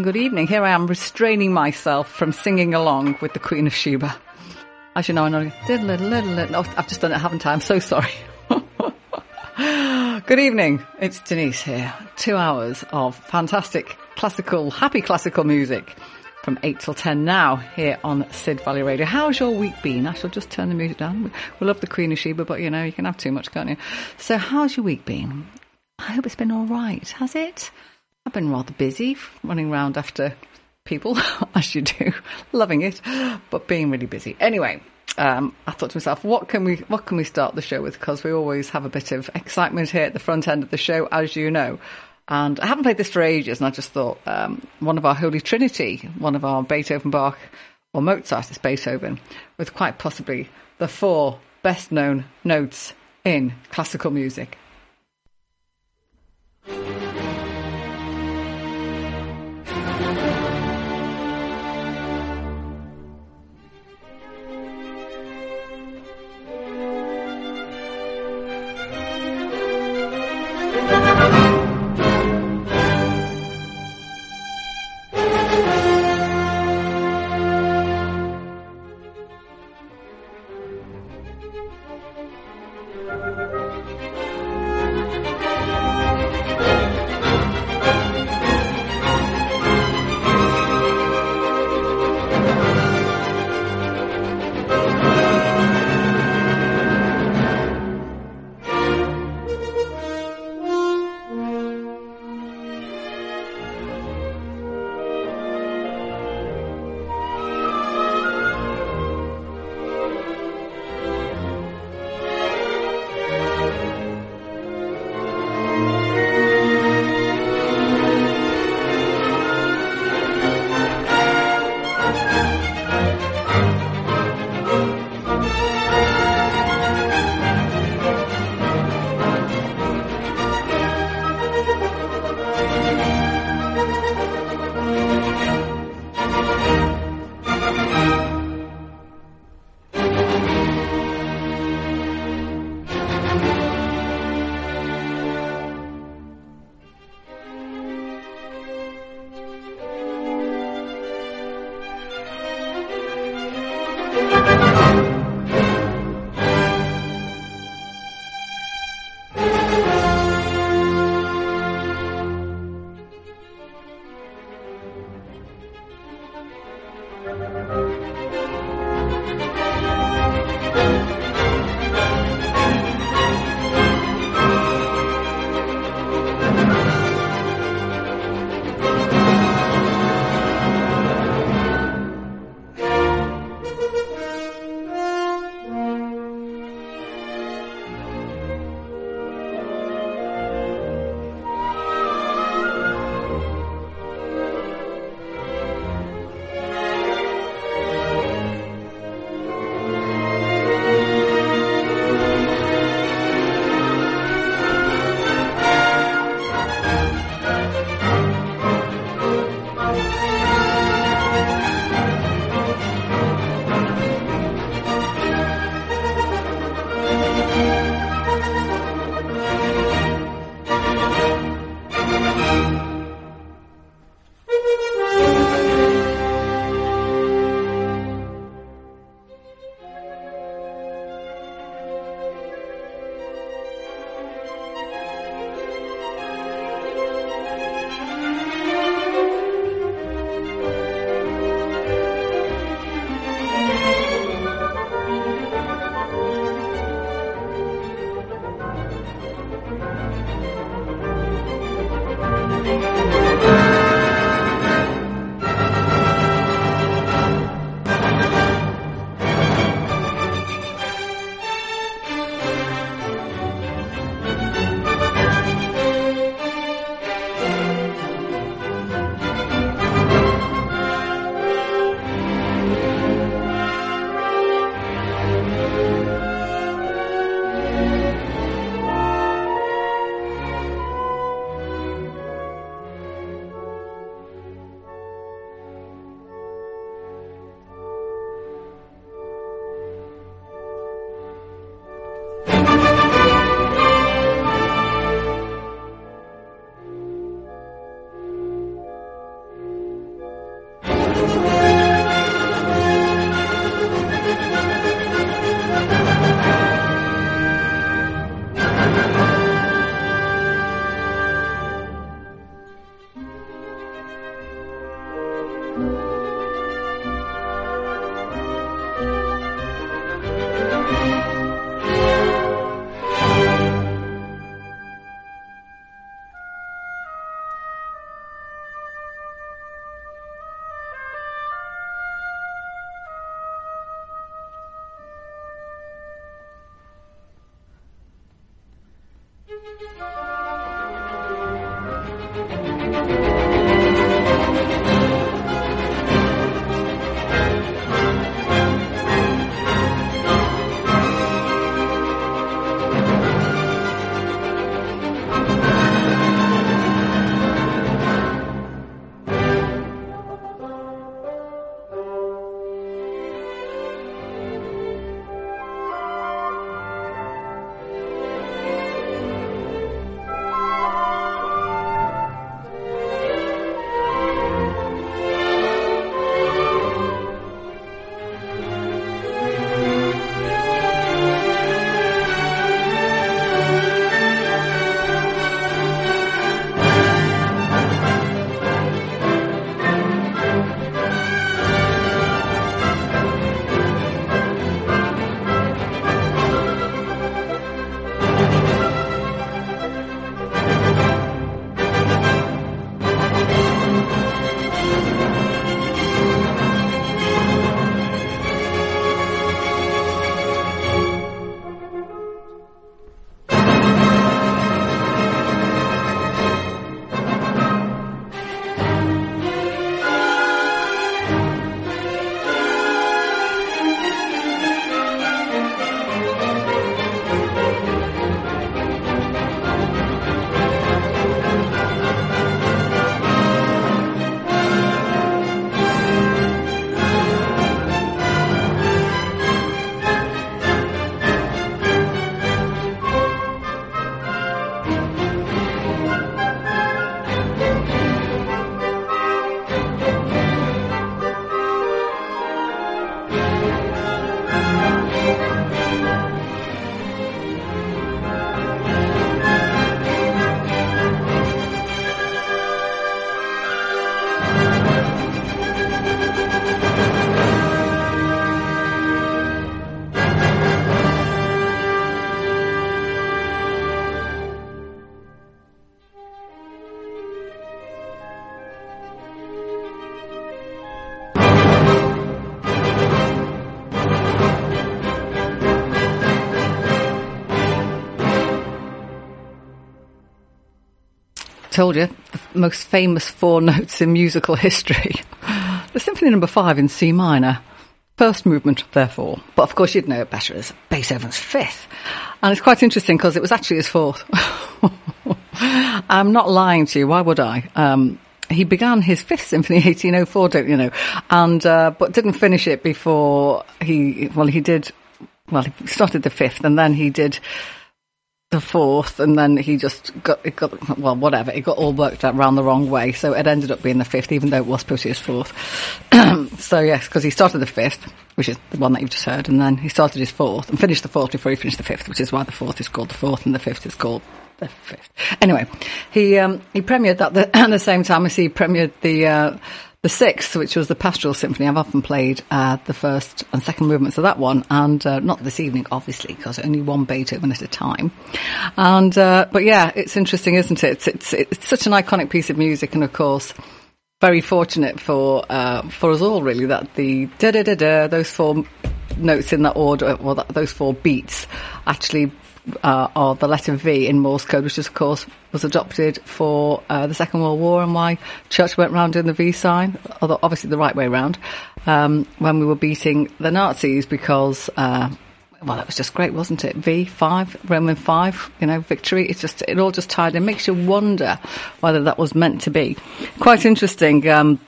And good evening. Here I am restraining myself from singing along with the Queen of Sheba. As you know, I know. I've just done it, haven't I? I'm so sorry. good evening. It's Denise here. Two hours of fantastic classical, happy classical music from 8 till 10 now here on Sid Valley Radio. How's your week been? I shall just turn the music down. We love the Queen of Sheba, but you know, you can have too much, can't you? So, how's your week been? I hope it's been all right. Has it? I've been rather busy running around after people, as you do, loving it, but being really busy. Anyway, um, I thought to myself, what can we what can we start the show with? Because we always have a bit of excitement here at the front end of the show, as you know. And I haven't played this for ages, and I just thought um, one of our Holy Trinity, one of our Beethoven, Bach, or Mozart, is Beethoven, with quite possibly the four best known notes in classical music. Told you, the most famous four notes in musical history. the Symphony Number no. Five in C minor. First movement, therefore. But of course, you'd know it better as Beethoven's fifth. And it's quite interesting because it was actually his fourth. I'm not lying to you. Why would I? Um, he began his fifth symphony 1804 don't you know and uh, but didn't finish it before he well he did well he started the fifth and then he did the fourth, and then he just got it got well, whatever. It got all worked out round the wrong way, so it ended up being the fifth, even though it was supposed to be his fourth. so yes, because he started the fifth, which is the one that you've just heard, and then he started his fourth and finished the fourth before he finished the fifth, which is why the fourth is called the fourth and the fifth is called the fifth. Anyway, he um, he premiered that the, at the same time as he premiered the. Uh, the sixth, which was the Pastoral Symphony, I've often played uh, the first and second movements of that one, and uh, not this evening, obviously, because only one Beethoven at a time. And uh, but yeah, it's interesting, isn't it? It's, it's, it's such an iconic piece of music, and of course, very fortunate for uh, for us all, really, that the da da da da those four notes in that order, or that, those four beats, actually uh, are the letter V in Morse code, which of course was adopted for uh, the Second World War and why Churchill went round doing the V sign, although obviously the right way round, um, when we were beating the Nazis because, uh, well, that was just great, wasn't it? V5, Roman 5, you know, victory. It's just, it all just tied in. Makes you wonder whether that was meant to be. Quite interesting. Um,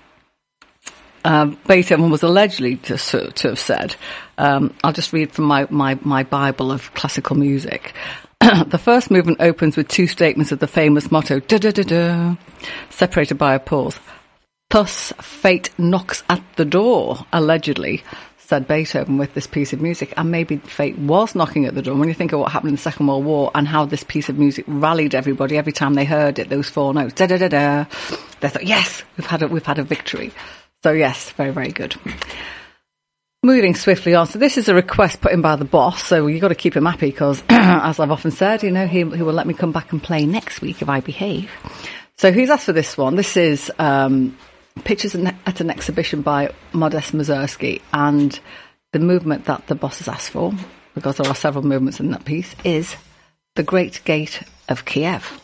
uh, Beethoven was allegedly to, to have said, um, I'll just read from my, my, my Bible of classical music. the first movement opens with two statements of the famous motto, da da da da, separated by a pause. Thus, fate knocks at the door, allegedly, said Beethoven with this piece of music. And maybe fate was knocking at the door. When you think of what happened in the Second World War and how this piece of music rallied everybody every time they heard it, those four notes, da da da da, they thought, yes, we've had a, we've had a victory. So yes, very, very good. Moving swiftly on. So this is a request put in by the boss. So you've got to keep him happy because, as I've often said, you know, he, he will let me come back and play next week if I behave. So he's asked for this one. This is um, pictures at an exhibition by Modest Mussorgsky and the movement that the boss has asked for, because there are several movements in that piece, is The Great Gate of Kiev.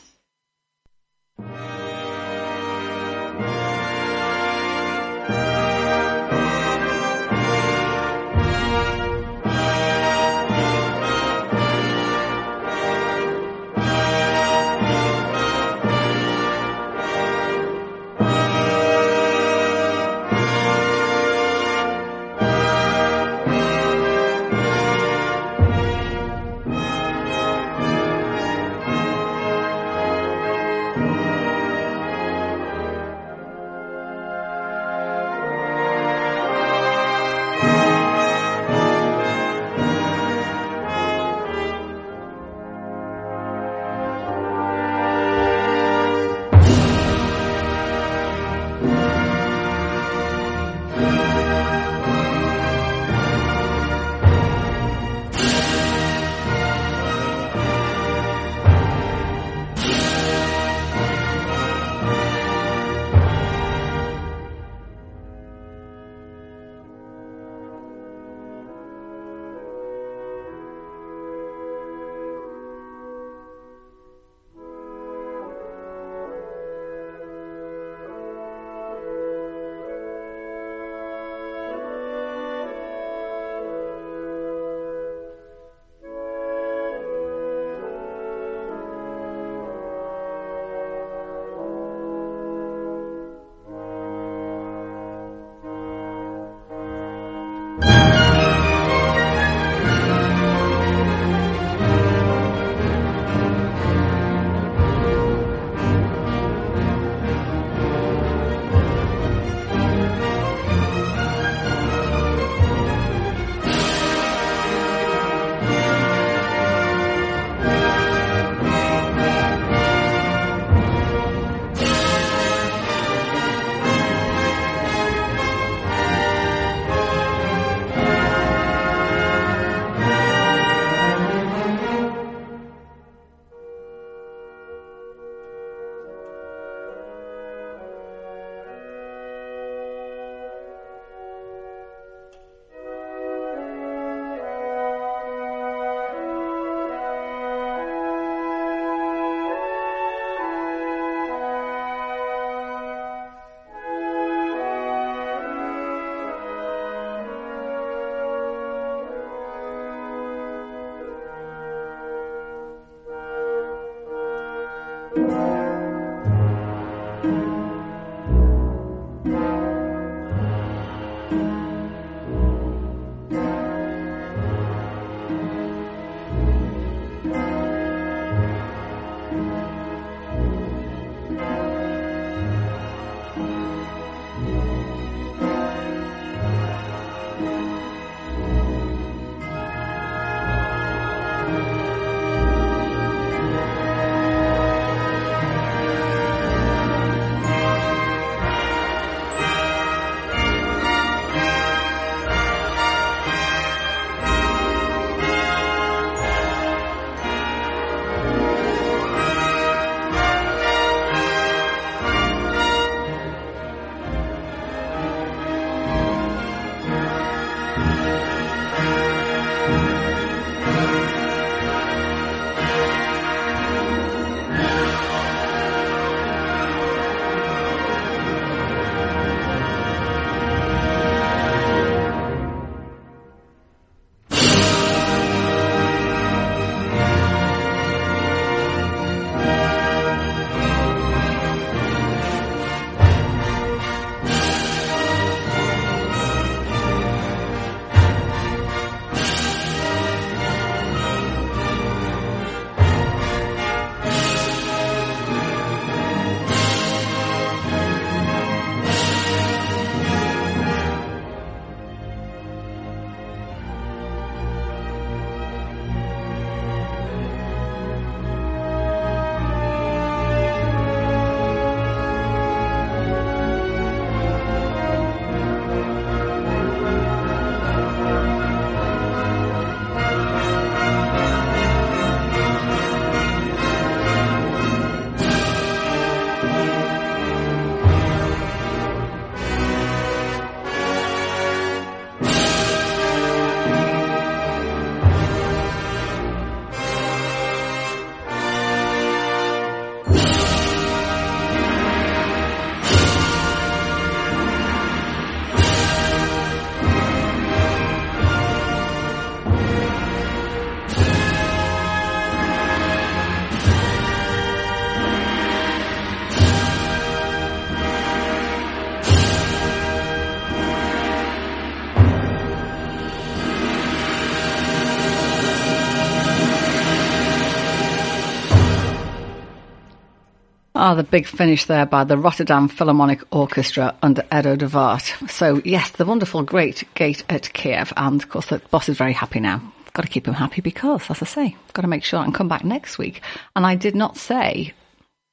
Ah, the big finish there by the Rotterdam Philharmonic Orchestra under Edo de Waart. So, yes, the wonderful Great Gate at Kiev. And of course, the boss is very happy now. Got to keep him happy because, as I say, got to make sure I can come back next week. And I did not say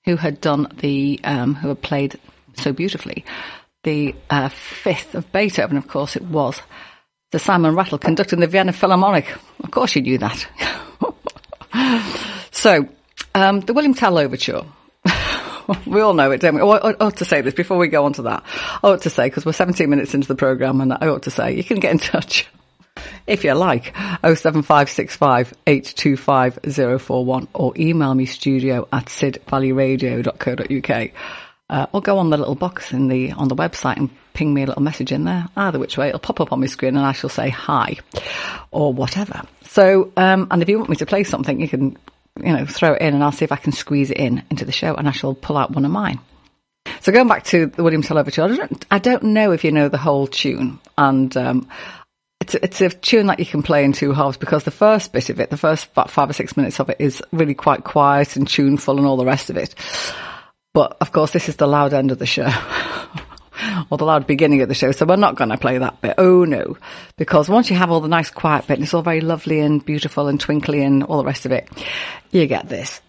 who had done the, um, who had played so beautifully. The uh, fifth of Beethoven, of course, it was Sir Simon Rattle conducting the Vienna Philharmonic. Of course, you knew that. so, um, the William Tell Overture we all know it, don't we? Oh, I ought to say this before we go on to that. I ought to say, because we're 17 minutes into the programme, and I ought to say, you can get in touch if you like, 07565 or email me studio at sidvalleyradio.co.uk. Uh, or go on the little box in the on the website and ping me a little message in there. Either which way, it'll pop up on my screen and I shall say hi or whatever. So, um, and if you want me to play something, you can you know, throw it in and I'll see if I can squeeze it in into the show and I shall pull out one of mine. So going back to the William Tell Overture, I don't, I don't know if you know the whole tune and, um, it's a, it's a tune that you can play in two halves because the first bit of it, the first about five or six minutes of it is really quite quiet and tuneful and all the rest of it. But of course, this is the loud end of the show. or the loud beginning of the show. So we're not going to play that bit. Oh no. Because once you have all the nice quiet bit and it's all very lovely and beautiful and twinkly and all the rest of it, you get this.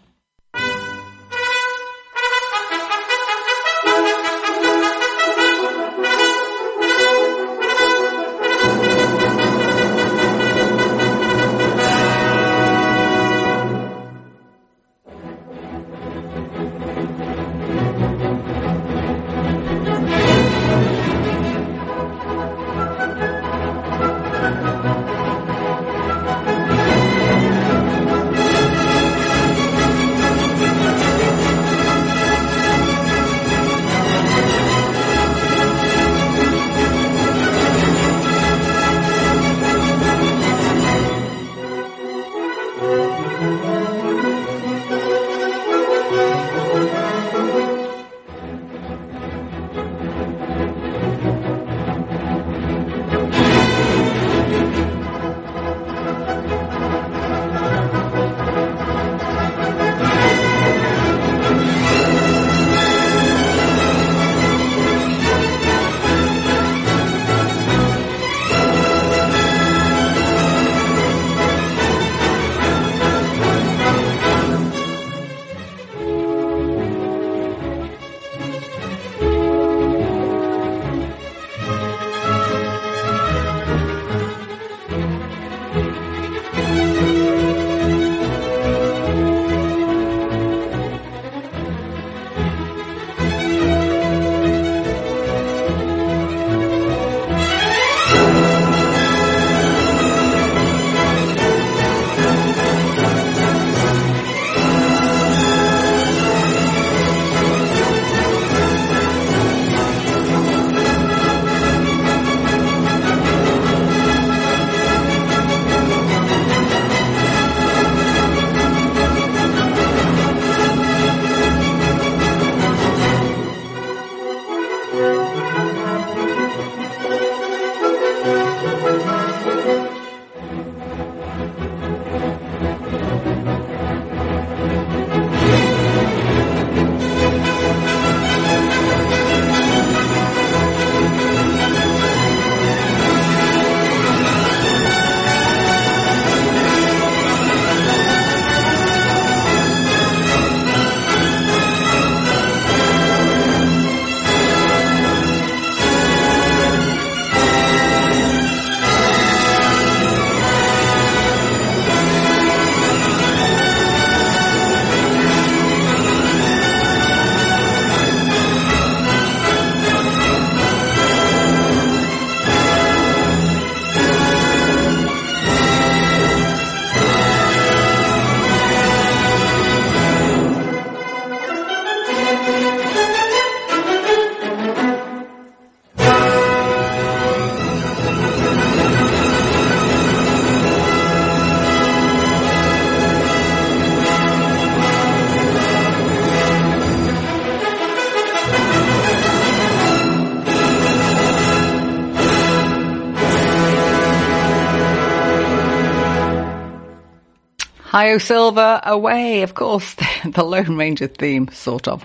Hi-O Silver, away, of course. the Lone Ranger theme, sort of,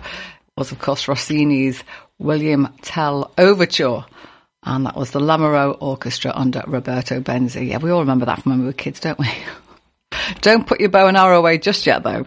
was of course Rossini's William Tell Overture. And that was the Lamoureux Orchestra under Roberto Benzi. Yeah, we all remember that from when we were kids, don't we? don't put your bow and arrow away just yet, though.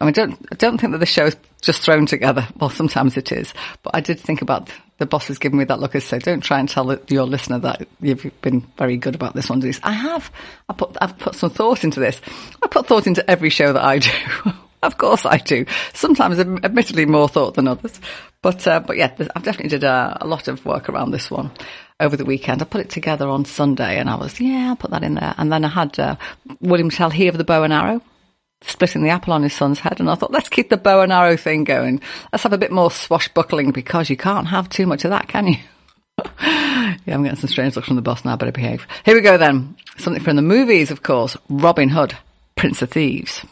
I mean, don't, I don't think that the show is just thrown together. Well, sometimes it is. But I did think about the boss has given me that look as so don't try and tell your listener that you've been very good about this one. I have. I put, I've put some thought into this. I put thought into every show that I do. of course I do. Sometimes, admittedly, more thought than others. But, uh, but yeah, I've definitely did a, a lot of work around this one over the weekend. I put it together on Sunday and I was, yeah, I'll put that in there. And then I had uh, William Tell He of the Bow and Arrow splitting the apple on his son's head. And I thought, let's keep the bow and arrow thing going. Let's have a bit more swashbuckling because you can't have too much of that, can you? yeah, I'm getting some strange looks from the boss now, better behave. Here we go then. Something from the movies, of course. Robin Hood, Prince of Thieves.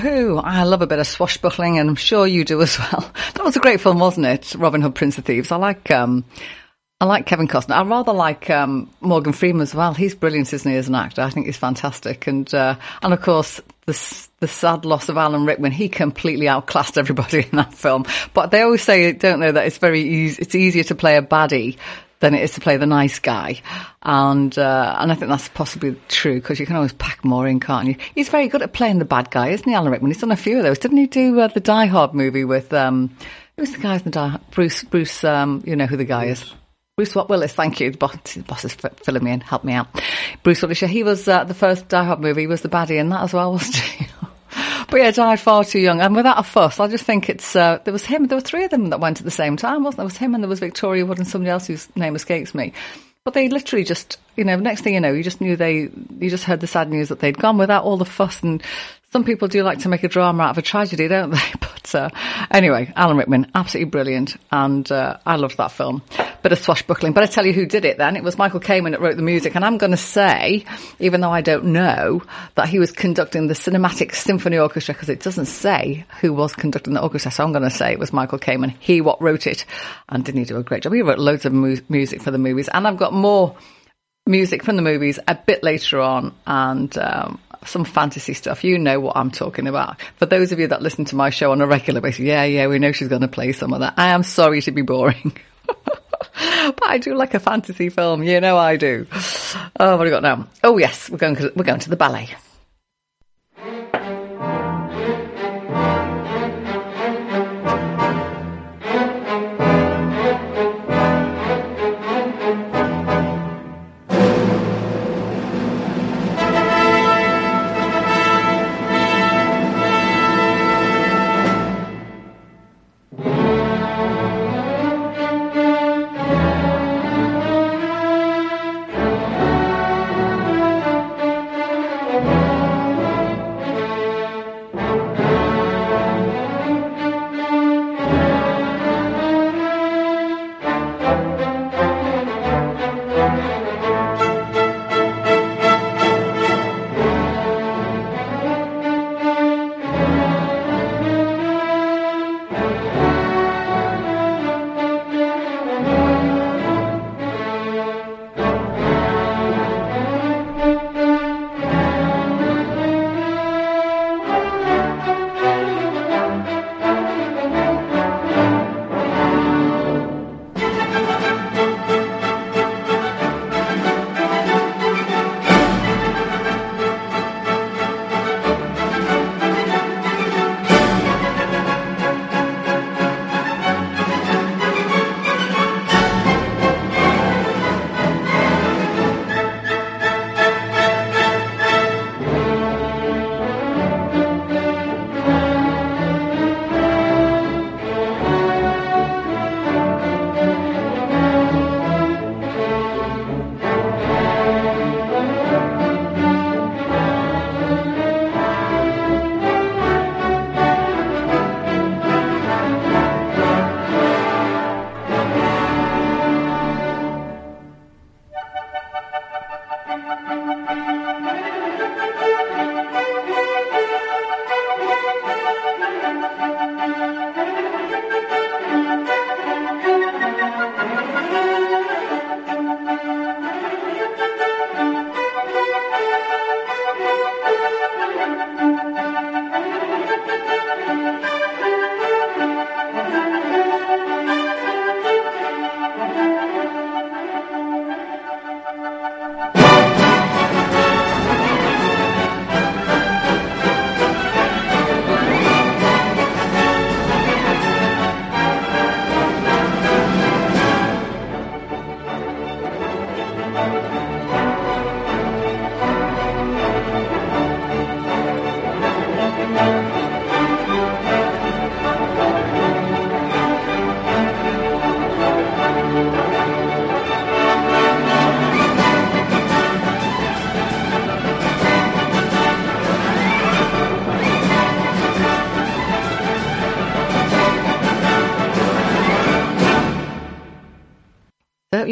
Woohoo! I love a bit of swashbuckling, and I'm sure you do as well. That was a great film, wasn't it? Robin Hood, Prince of Thieves. I like, um, I like Kevin Costner. I rather like um, Morgan Freeman as well. He's brilliant, isn't he, as an actor? I think he's fantastic. And uh, and of course, the the sad loss of Alan Rickman. He completely outclassed everybody in that film. But they always say, don't know, that it's very easy. It's easier to play a baddie than it is to play the nice guy. And uh, and I think that's possibly true because you can always pack more in, can't you? He's very good at playing the bad guy, isn't he, Alan Rickman? He's done a few of those. Didn't he do uh, the Die Hard movie with, um, who's the guy in the Die Hard? Bruce, Bruce, um, you know who the guy is. Bruce Willis, thank you. The boss, the boss is filling me in, help me out. Bruce Willis, he was uh, the first Die Hard movie, he was the baddie in that as well, wasn't he? But yeah, died far too young and without a fuss. I just think it's, uh, there was him, there were three of them that went at the same time, wasn't there? There was him and there was Victoria Wood and somebody else whose name escapes me. But they literally just, you know, next thing you know, you just knew they, you just heard the sad news that they'd gone without all the fuss and some people do like to make a drama out of a tragedy, don't they? But uh, anyway, Alan Rickman, absolutely brilliant, and uh, I loved that film. Bit of swashbuckling, but I tell you who did it. Then it was Michael Kamen that wrote the music, and I'm going to say, even though I don't know, that he was conducting the Cinematic Symphony Orchestra because it doesn't say who was conducting the orchestra. So I'm going to say it was Michael Kamen. He what wrote it, and didn't he do a great job? He wrote loads of mu- music for the movies, and I've got more music from the movies a bit later on, and. Um, some fantasy stuff. You know what I'm talking about. For those of you that listen to my show on a regular basis, yeah, yeah, we know she's going to play some of that. I am sorry to be boring. but I do like a fantasy film. You know I do. Oh, what have we got now? Oh yes, we're going. We're going to the ballet.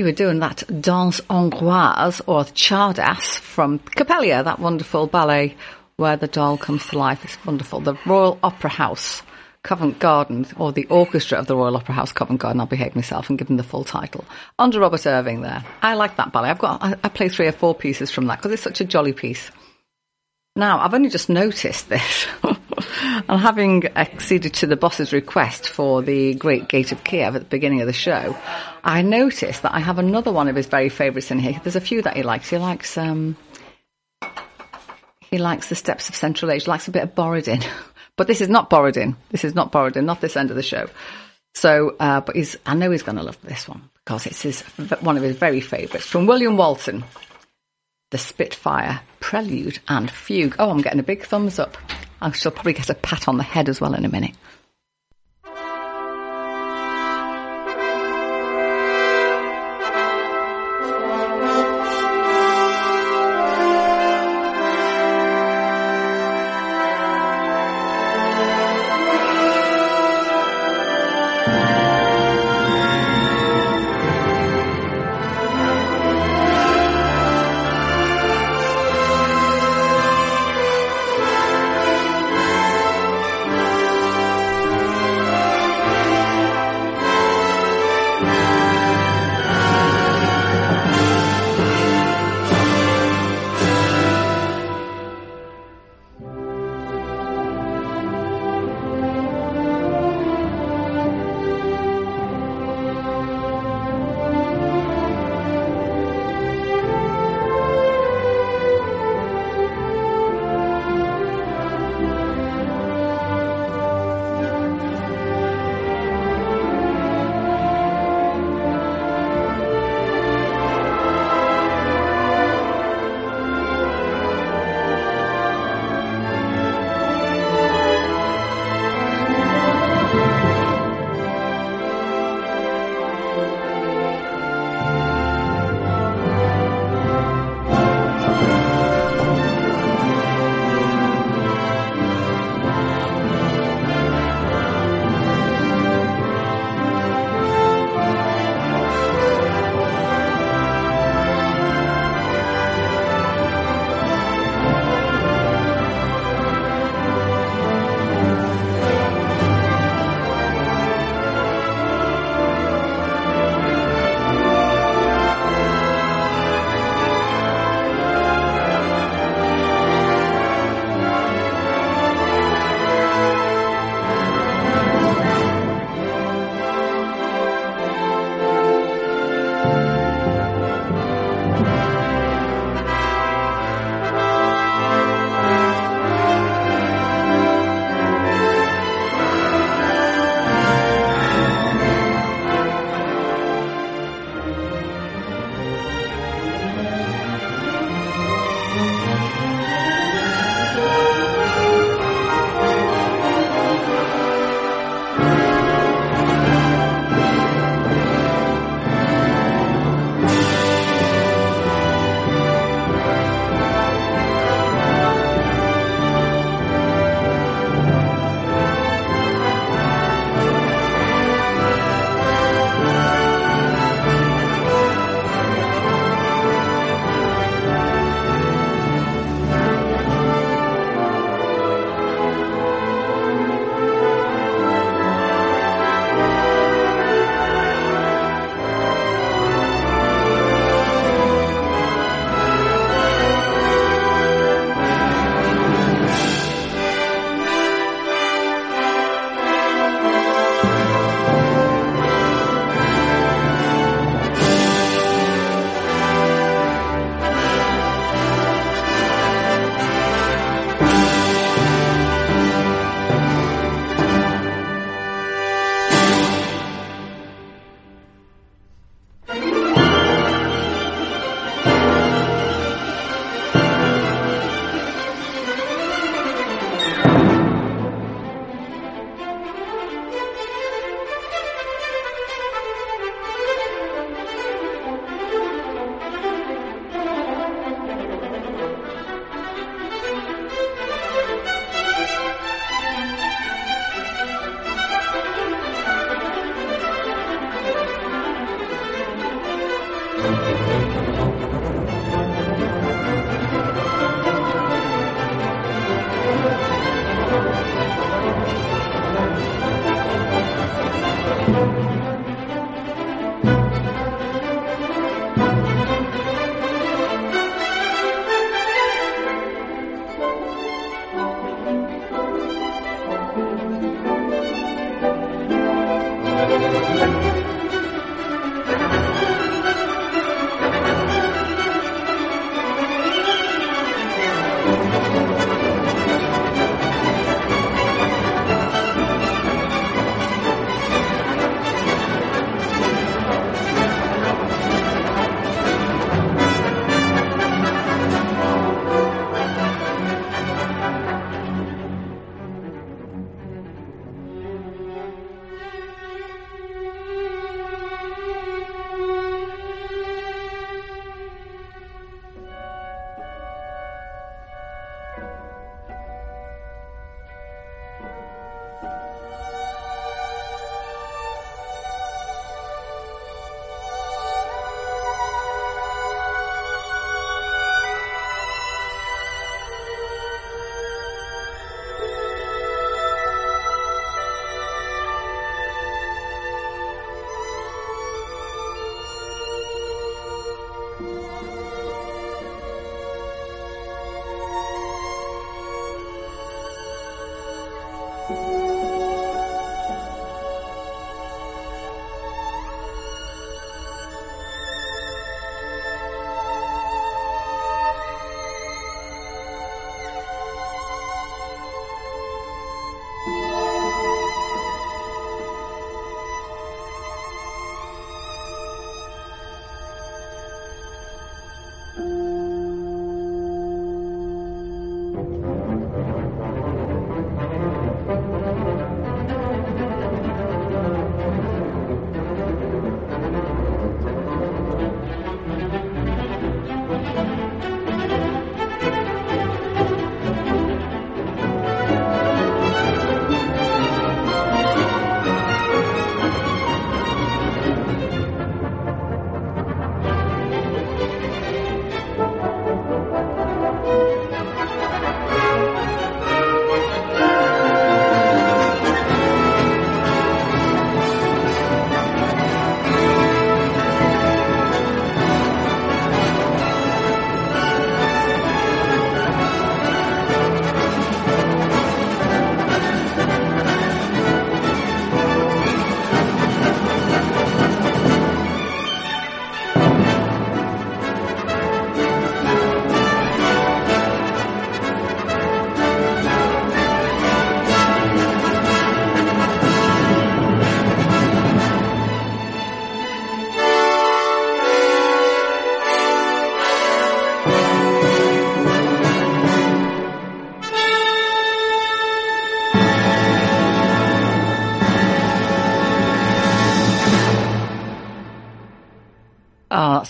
Were doing that danse hongroise or czardas from Coppelia, that wonderful ballet where the doll comes to life. It's wonderful. The Royal Opera House, Covent Garden, or the orchestra of the Royal Opera House, Covent Garden. I'll behave myself and give them the full title. Under Robert Irving there. I like that ballet. I've got, I, I play three or four pieces from that because it's such a jolly piece. Now, I've only just noticed this. and having acceded to the boss's request for the Great Gate of Kiev at the beginning of the show, I noticed that I have another one of his very favourites in here. There's a few that he likes. He likes, um, he likes the steppes of Central Asia, likes a bit of Borodin. but this is not Borodin. This is not Borodin, not this end of the show. So, uh, but he's, I know he's going to love this one because it's his, one of his very favourites from William Walton the Spitfire, Prelude and Fugue. Oh, I'm getting a big thumbs up. I shall probably get a pat on the head as well in a minute.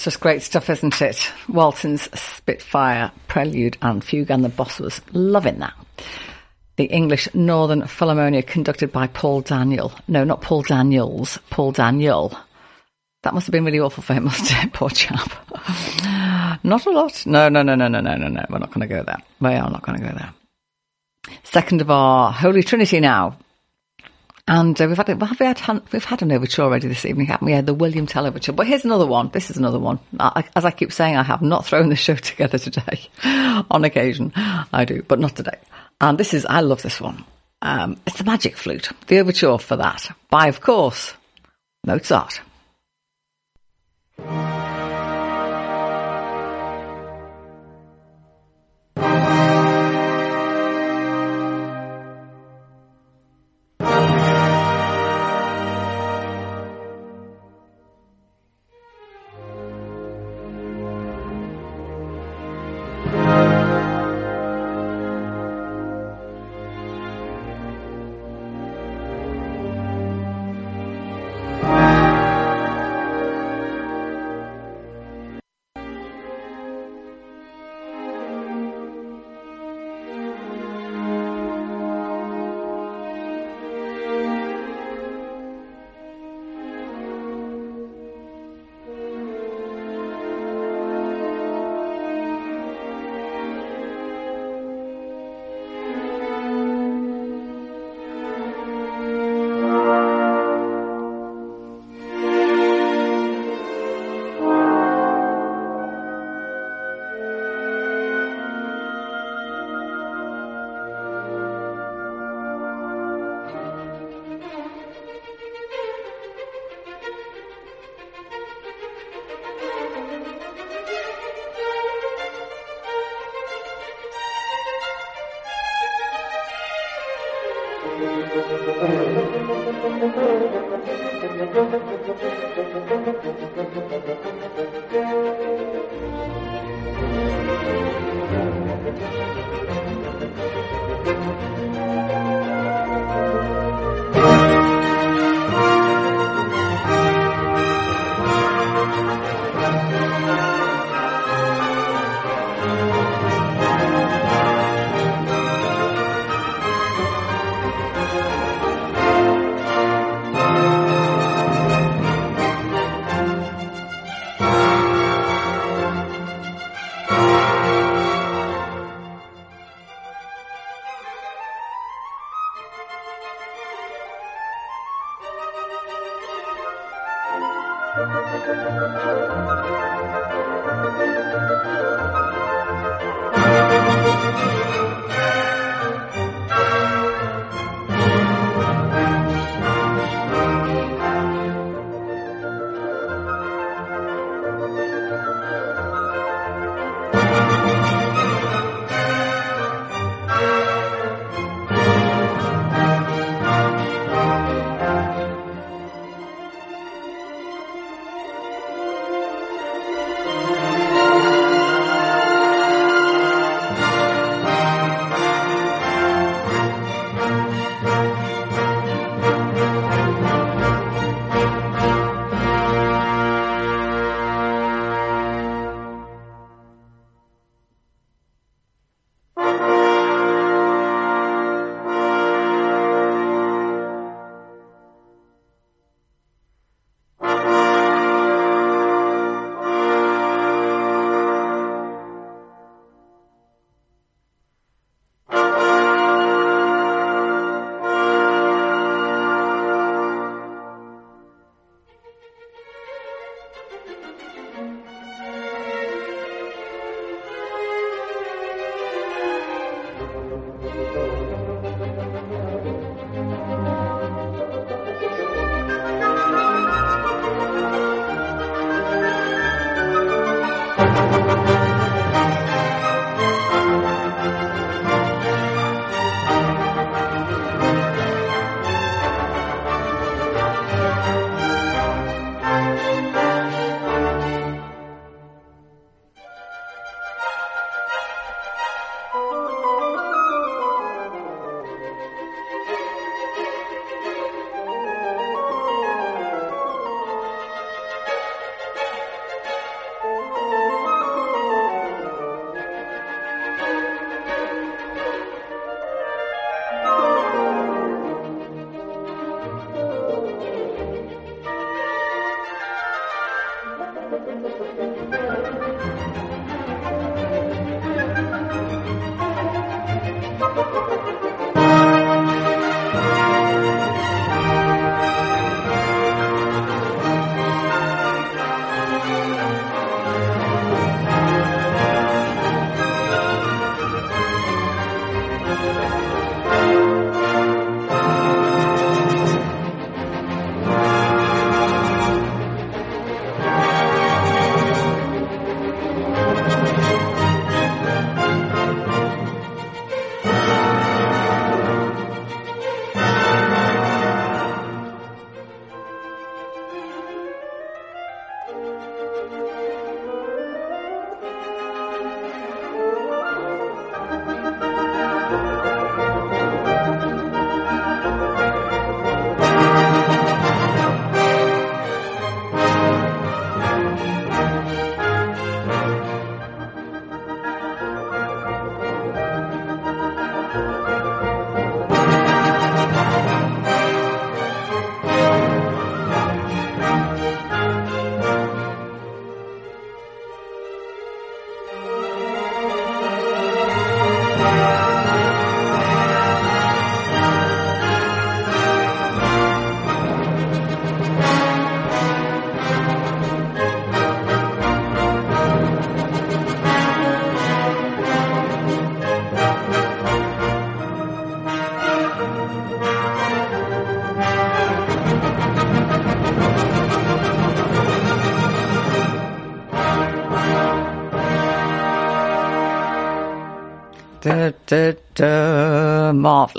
Just great stuff, isn't it? Walton's Spitfire Prelude and Fugue, and the boss was loving that. The English Northern Philharmonia, conducted by Paul Daniel. No, not Paul Daniels, Paul Daniel. That must have been really awful for him, must it? Poor chap. not a lot. No, no, no, no, no, no, no, no. We're not going to go there. We are not going to go there. Second of our Holy Trinity now. And uh, we've had have we had we've had an overture already this evening, haven't we? Yeah, the William Tell overture. But here's another one. This is another one. I, as I keep saying, I have not thrown the show together today. On occasion, I do, but not today. And this is I love this one. Um, it's the Magic Flute, the overture for that by, of course, Mozart. Da, da, da.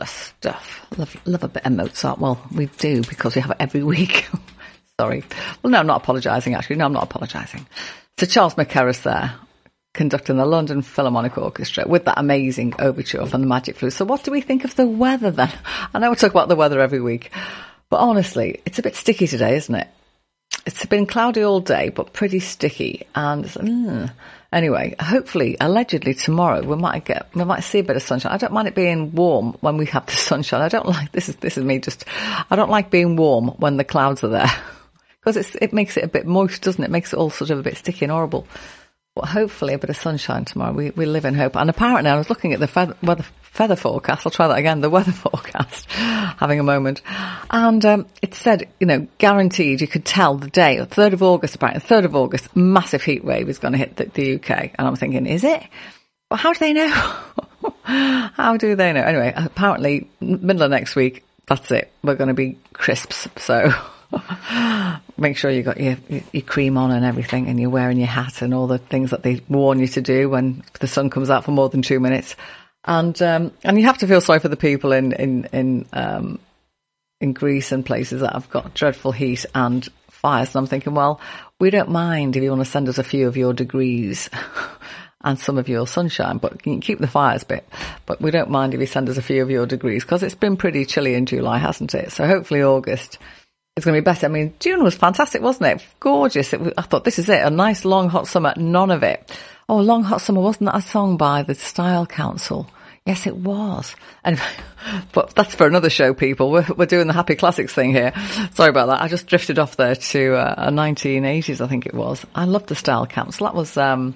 Stuff. Love, love a bit of Mozart. Well, we do because we have it every week. Sorry. Well, no, I'm not apologising, actually. No, I'm not apologising. So Charles Mackerras there, conducting the London Philharmonic Orchestra with that amazing overture from the Magic Flute. So what do we think of the weather then? I know we talk about the weather every week, but honestly, it's a bit sticky today, isn't it? It's been cloudy all day, but pretty sticky. And mm, anyway, hopefully, allegedly tomorrow we might get we might see a bit of sunshine. I don't mind it being warm when we have the sunshine. I don't like this is this is me just. I don't like being warm when the clouds are there because it's, it makes it a bit moist, doesn't it? it? Makes it all sort of a bit sticky and horrible. Hopefully, a bit of sunshine tomorrow. We we live in hope. And apparently, I was looking at the feather, weather feather forecast. I'll try that again. The weather forecast, having a moment, and um, it said, you know, guaranteed. You could tell the day, third of August. Apparently, third of August, massive heat wave is going to hit the, the UK. And I'm thinking, is it? Well, how do they know? how do they know? Anyway, apparently, middle of next week. That's it. We're going to be crisps. So. Make sure you got your, your cream on and everything, and you're wearing your hat and all the things that they warn you to do when the sun comes out for more than two minutes. And um, and you have to feel sorry for the people in in in um, in Greece and places that have got dreadful heat and fires. And I'm thinking, well, we don't mind if you want to send us a few of your degrees. and some of your sunshine, but you can keep the fires bit. But we don't mind if you send us a few of your degrees because it's been pretty chilly in July, hasn't it? So hopefully August it's going to be better. I mean, June was fantastic, wasn't it? Gorgeous. It was, I thought, this is it. A nice long hot summer. None of it. Oh, long hot summer. Wasn't that a song by the Style Council? Yes, it was. And, but that's for another show, people. We're, we're doing the happy classics thing here. Sorry about that. I just drifted off there to uh, a 1980s, I think it was. I love the Style Council. That was, um,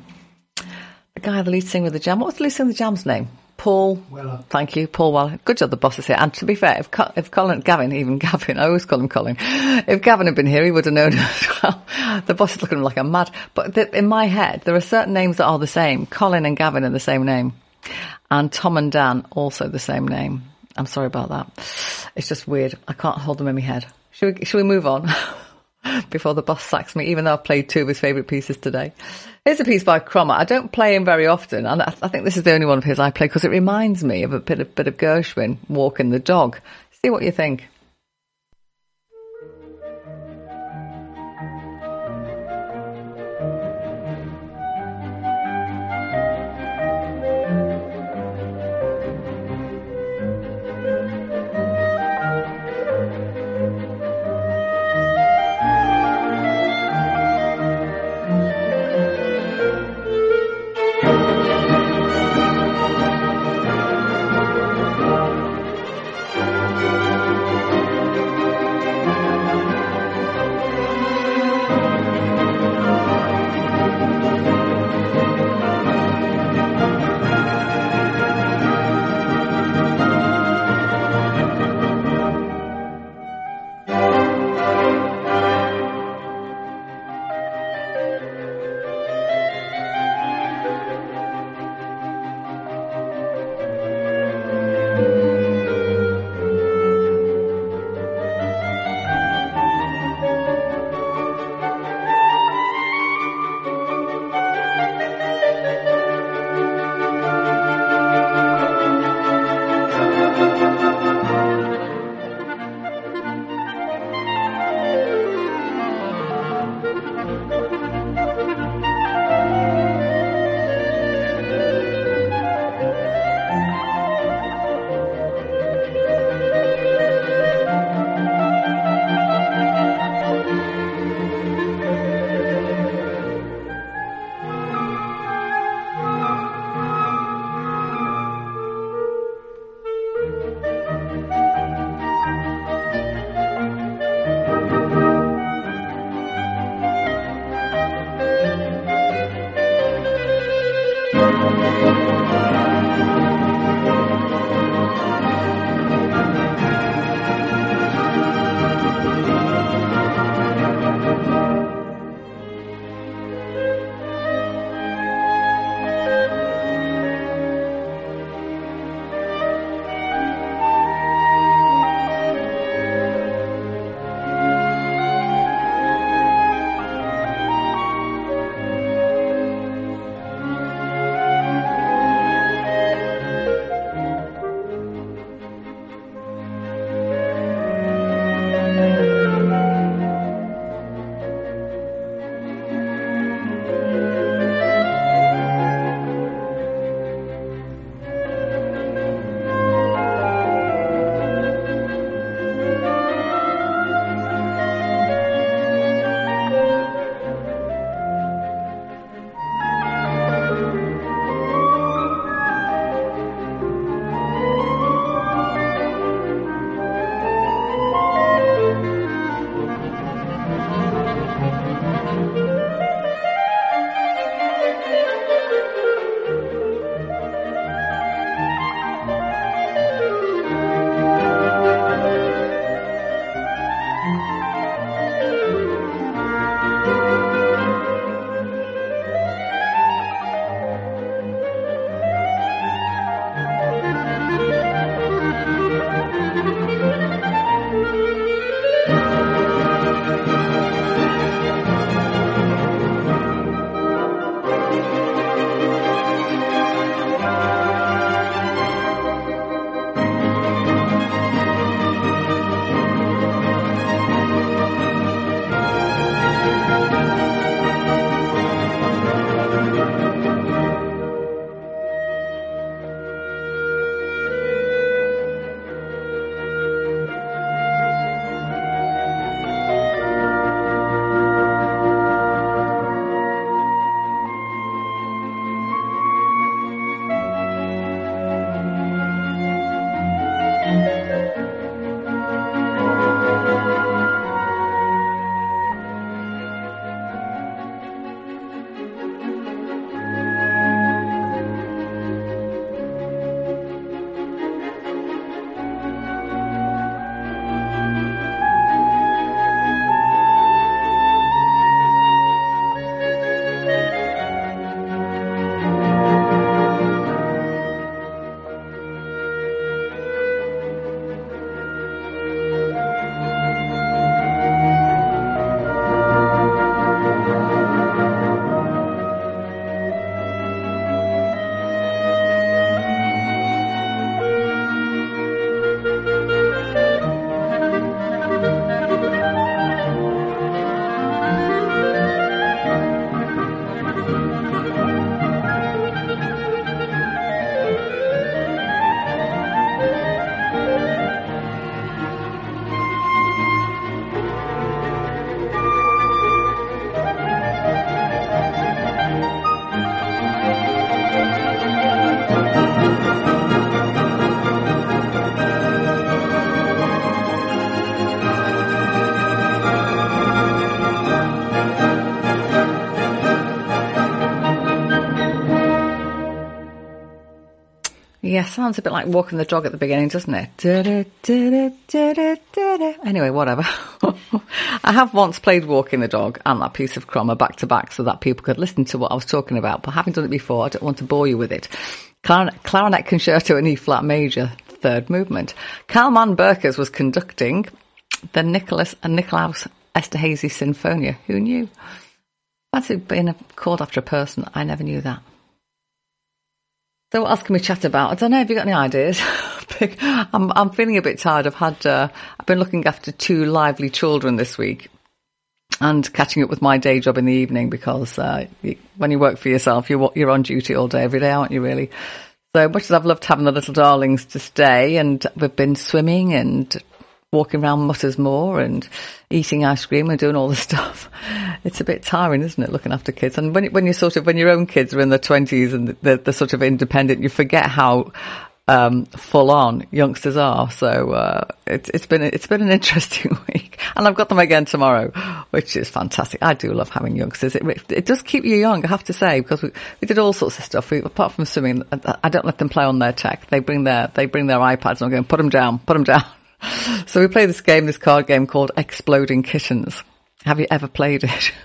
the guy, the lead singer of the Jam. What was the lead singer of the Jam's name? Paul Weller. Uh, Thank you, Paul Weller. Good job the boss is here. And to be fair, if, if Colin, Gavin, even Gavin, I always call him Colin, if Gavin had been here, he would have known as well. The boss is looking like a mad. But the, in my head, there are certain names that are the same. Colin and Gavin are the same name. And Tom and Dan, also the same name. I'm sorry about that. It's just weird. I can't hold them in my head. Should we, should we move on? before the boss sacks me, even though I've played two of his favourite pieces today. Here's a piece by Krommer. I don't play him very often, and I think this is the only one of his I play because it reminds me of a bit of, bit of Gershwin walking the dog. See what you think. Sounds a bit like walking the dog at the beginning, doesn't it? Anyway, whatever. I have once played Walking the Dog and that piece of Krommer back to back so that people could listen to what I was talking about. But having done it before, I don't want to bore you with it. Clarinet Concerto in E flat major, third movement. Carl Burkers was conducting the Nicholas and Nikolaus Esterhazy Sinfonia. Who knew? That's been called after a person. I never knew that. So what else can we chat about? I don't know. Have you got any ideas? I'm, I'm feeling a bit tired. I've had, uh, I've been looking after two lively children this week and catching up with my day job in the evening because, uh, when you work for yourself, you're, you're on duty all day, every day, aren't you really? So much as I've loved having the little darlings to stay and we've been swimming and walking around Mutters Moor and eating ice cream and doing all the stuff. It's a bit tiring, isn't it, looking after kids? And when, when you sort of, when your own kids are in their twenties and they're, they're, sort of independent, you forget how, um, full on youngsters are. So, uh, it, it's been, it's been an interesting week and I've got them again tomorrow, which is fantastic. I do love having youngsters. It, it does keep you young, I have to say, because we, we did all sorts of stuff. We, apart from swimming, I don't let them play on their tech. They bring their, they bring their iPads and I'm going, put them down, put them down. So we play this game, this card game called Exploding Kittens. Have you ever played it?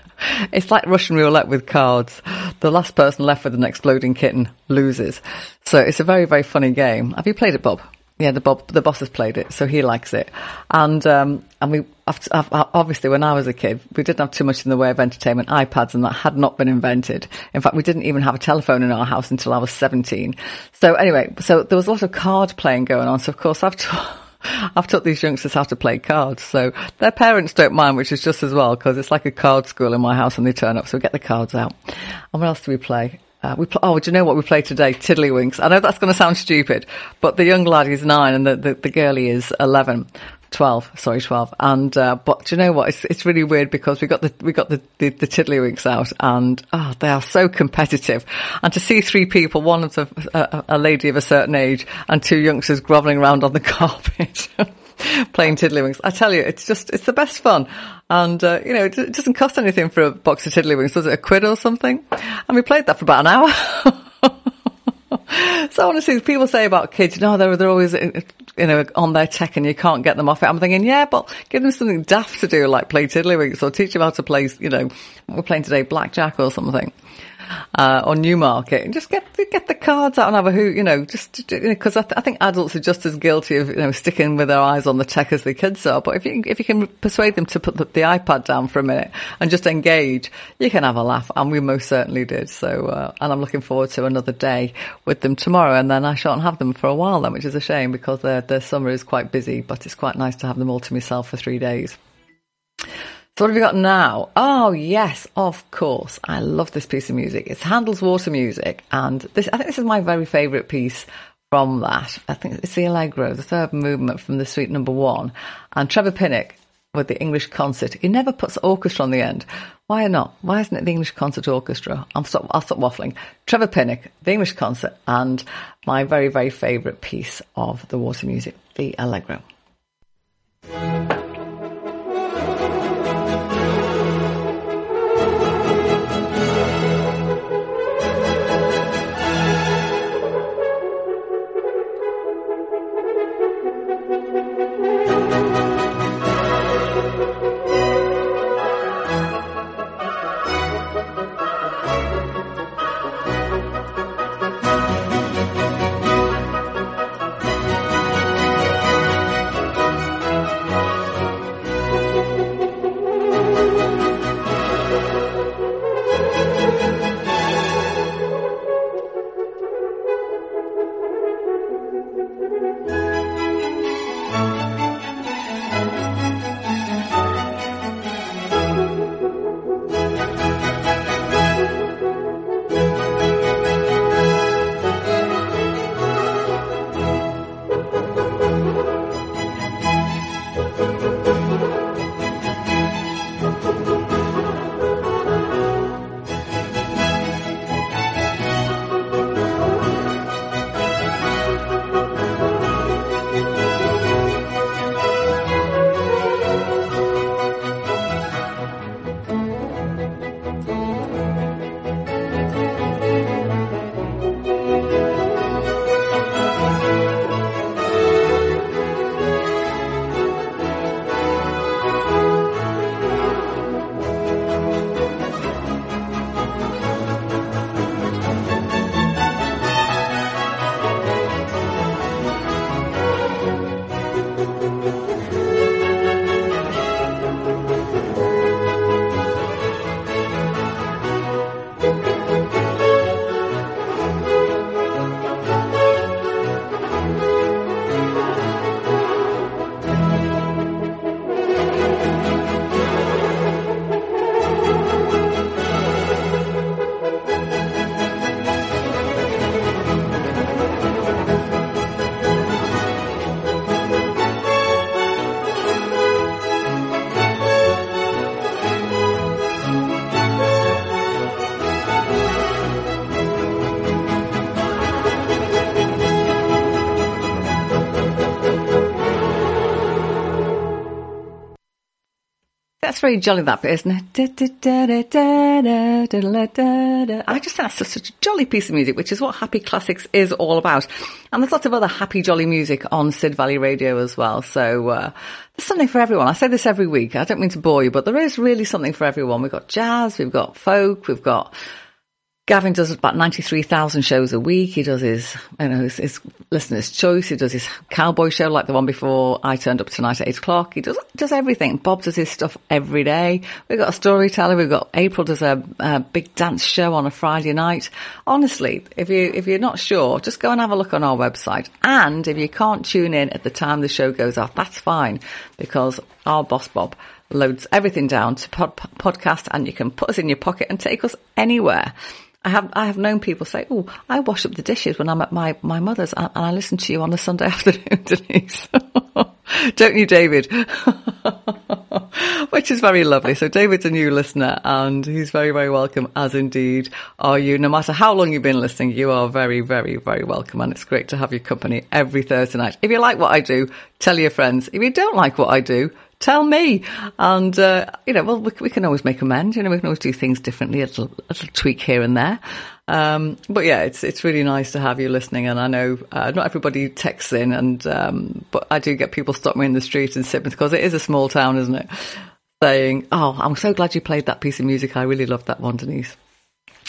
It's like Russian roulette with cards. The last person left with an exploding kitten loses. So it's a very, very funny game. Have you played it, Bob? Yeah, the Bob, the boss has played it, so he likes it. And, um, and we, obviously when I was a kid, we didn't have too much in the way of entertainment. iPads and that had not been invented. In fact, we didn't even have a telephone in our house until I was 17. So anyway, so there was a lot of card playing going on. So of course I've, t- I've taught these youngsters how to play cards, so their parents don't mind, which is just as well because it's like a card school in my house, and they turn up. So we get the cards out. And what else do we play? Uh, we play, oh, do you know what we play today? Tiddlywinks. I know that's going to sound stupid, but the young lad is nine and the, the, the girlie is 11. 12, sorry, 12. And, uh, but do you know what? It's, it's really weird because we got the, we got the, the, the tiddlywinks out and, oh, they are so competitive. And to see three people, one of a, a, lady of a certain age and two youngsters groveling around on the carpet. playing tiddlywinks. I tell you, it's just, it's the best fun. And, uh, you know, it, it, doesn't cost anything for a box of tiddlywinks, does it? A quid or something? And we played that for about an hour. so I want to see people say about kids, you know, they're, they're always, uh, uh, you know, on their tech and you can't get them off it. I'm thinking, yeah, but give them something daft to do, like play tiddlywinks or teach them how to play, you know, we're playing today blackjack or something uh, on Newmarket and just get get the cards out and have a hoot, you know, just because I, th- I, think adults are just as guilty of you know sticking with their eyes on the tech as the kids are. But if you if you can persuade them to put the, the iPad down for a minute and just engage, you can have a laugh, and we most certainly did. So, uh, and I'm looking forward to another day with them tomorrow, and then I shan't have them for a while then, which is a shame because their their summer is quite busy. But it's quite nice to have them all to myself for three days. So what have we got now? Oh yes, of course. I love this piece of music. It's Handel's Water Music, and this I think this is my very favourite piece from that. I think it's the Allegro, the third movement from the suite number one, and Trevor Pinnock with the English concert. He never puts orchestra on the end. Why not? Why isn't it the English concert orchestra? I'll stop. I'll stop waffling. Trevor Pinnock, the English concert, and my very very favourite piece of the water music, the Allegro. Very jolly, that bit, isn't it? I just think that's such a jolly piece of music, which is what Happy Classics is all about. And there's lots of other happy, jolly music on Sid Valley Radio as well. So, uh, there's something for everyone. I say this every week. I don't mean to bore you, but there is really something for everyone. We've got jazz, we've got folk, we've got Gavin does about 93,000 shows a week. He does his, you know, his, his, listener's choice. He does his cowboy show like the one before I turned up tonight at eight o'clock. He does, does everything. Bob does his stuff every day. We've got a storyteller. We've got April does a, a big dance show on a Friday night. Honestly, if you, if you're not sure, just go and have a look on our website. And if you can't tune in at the time the show goes off, that's fine because our boss Bob loads everything down to pod, podcast and you can put us in your pocket and take us anywhere. I have I have known people say, "Oh, I wash up the dishes when I'm at my my mother's, and, I listen to you on a Sunday afternoon, Denise." Don't you, David? Which is very lovely. So David's a new listener, and he's very very welcome. As indeed are you. No matter how long you've been listening, you are very very very welcome, and it's great to have your company every Thursday night. If you like what I do, tell your friends. If you don't like what I do, tell me. And, uh, you know, well, we, we, can always make amends. You know, we can always do things differently, a little, a little tweak here and there. Um, but yeah, it's, it's really nice to have you listening. And I know, uh, not everybody texts in and, um, but I do get people stop me in the street and sit because it is a small town, isn't it? Saying, Oh, I'm so glad you played that piece of music. I really loved that one, Denise.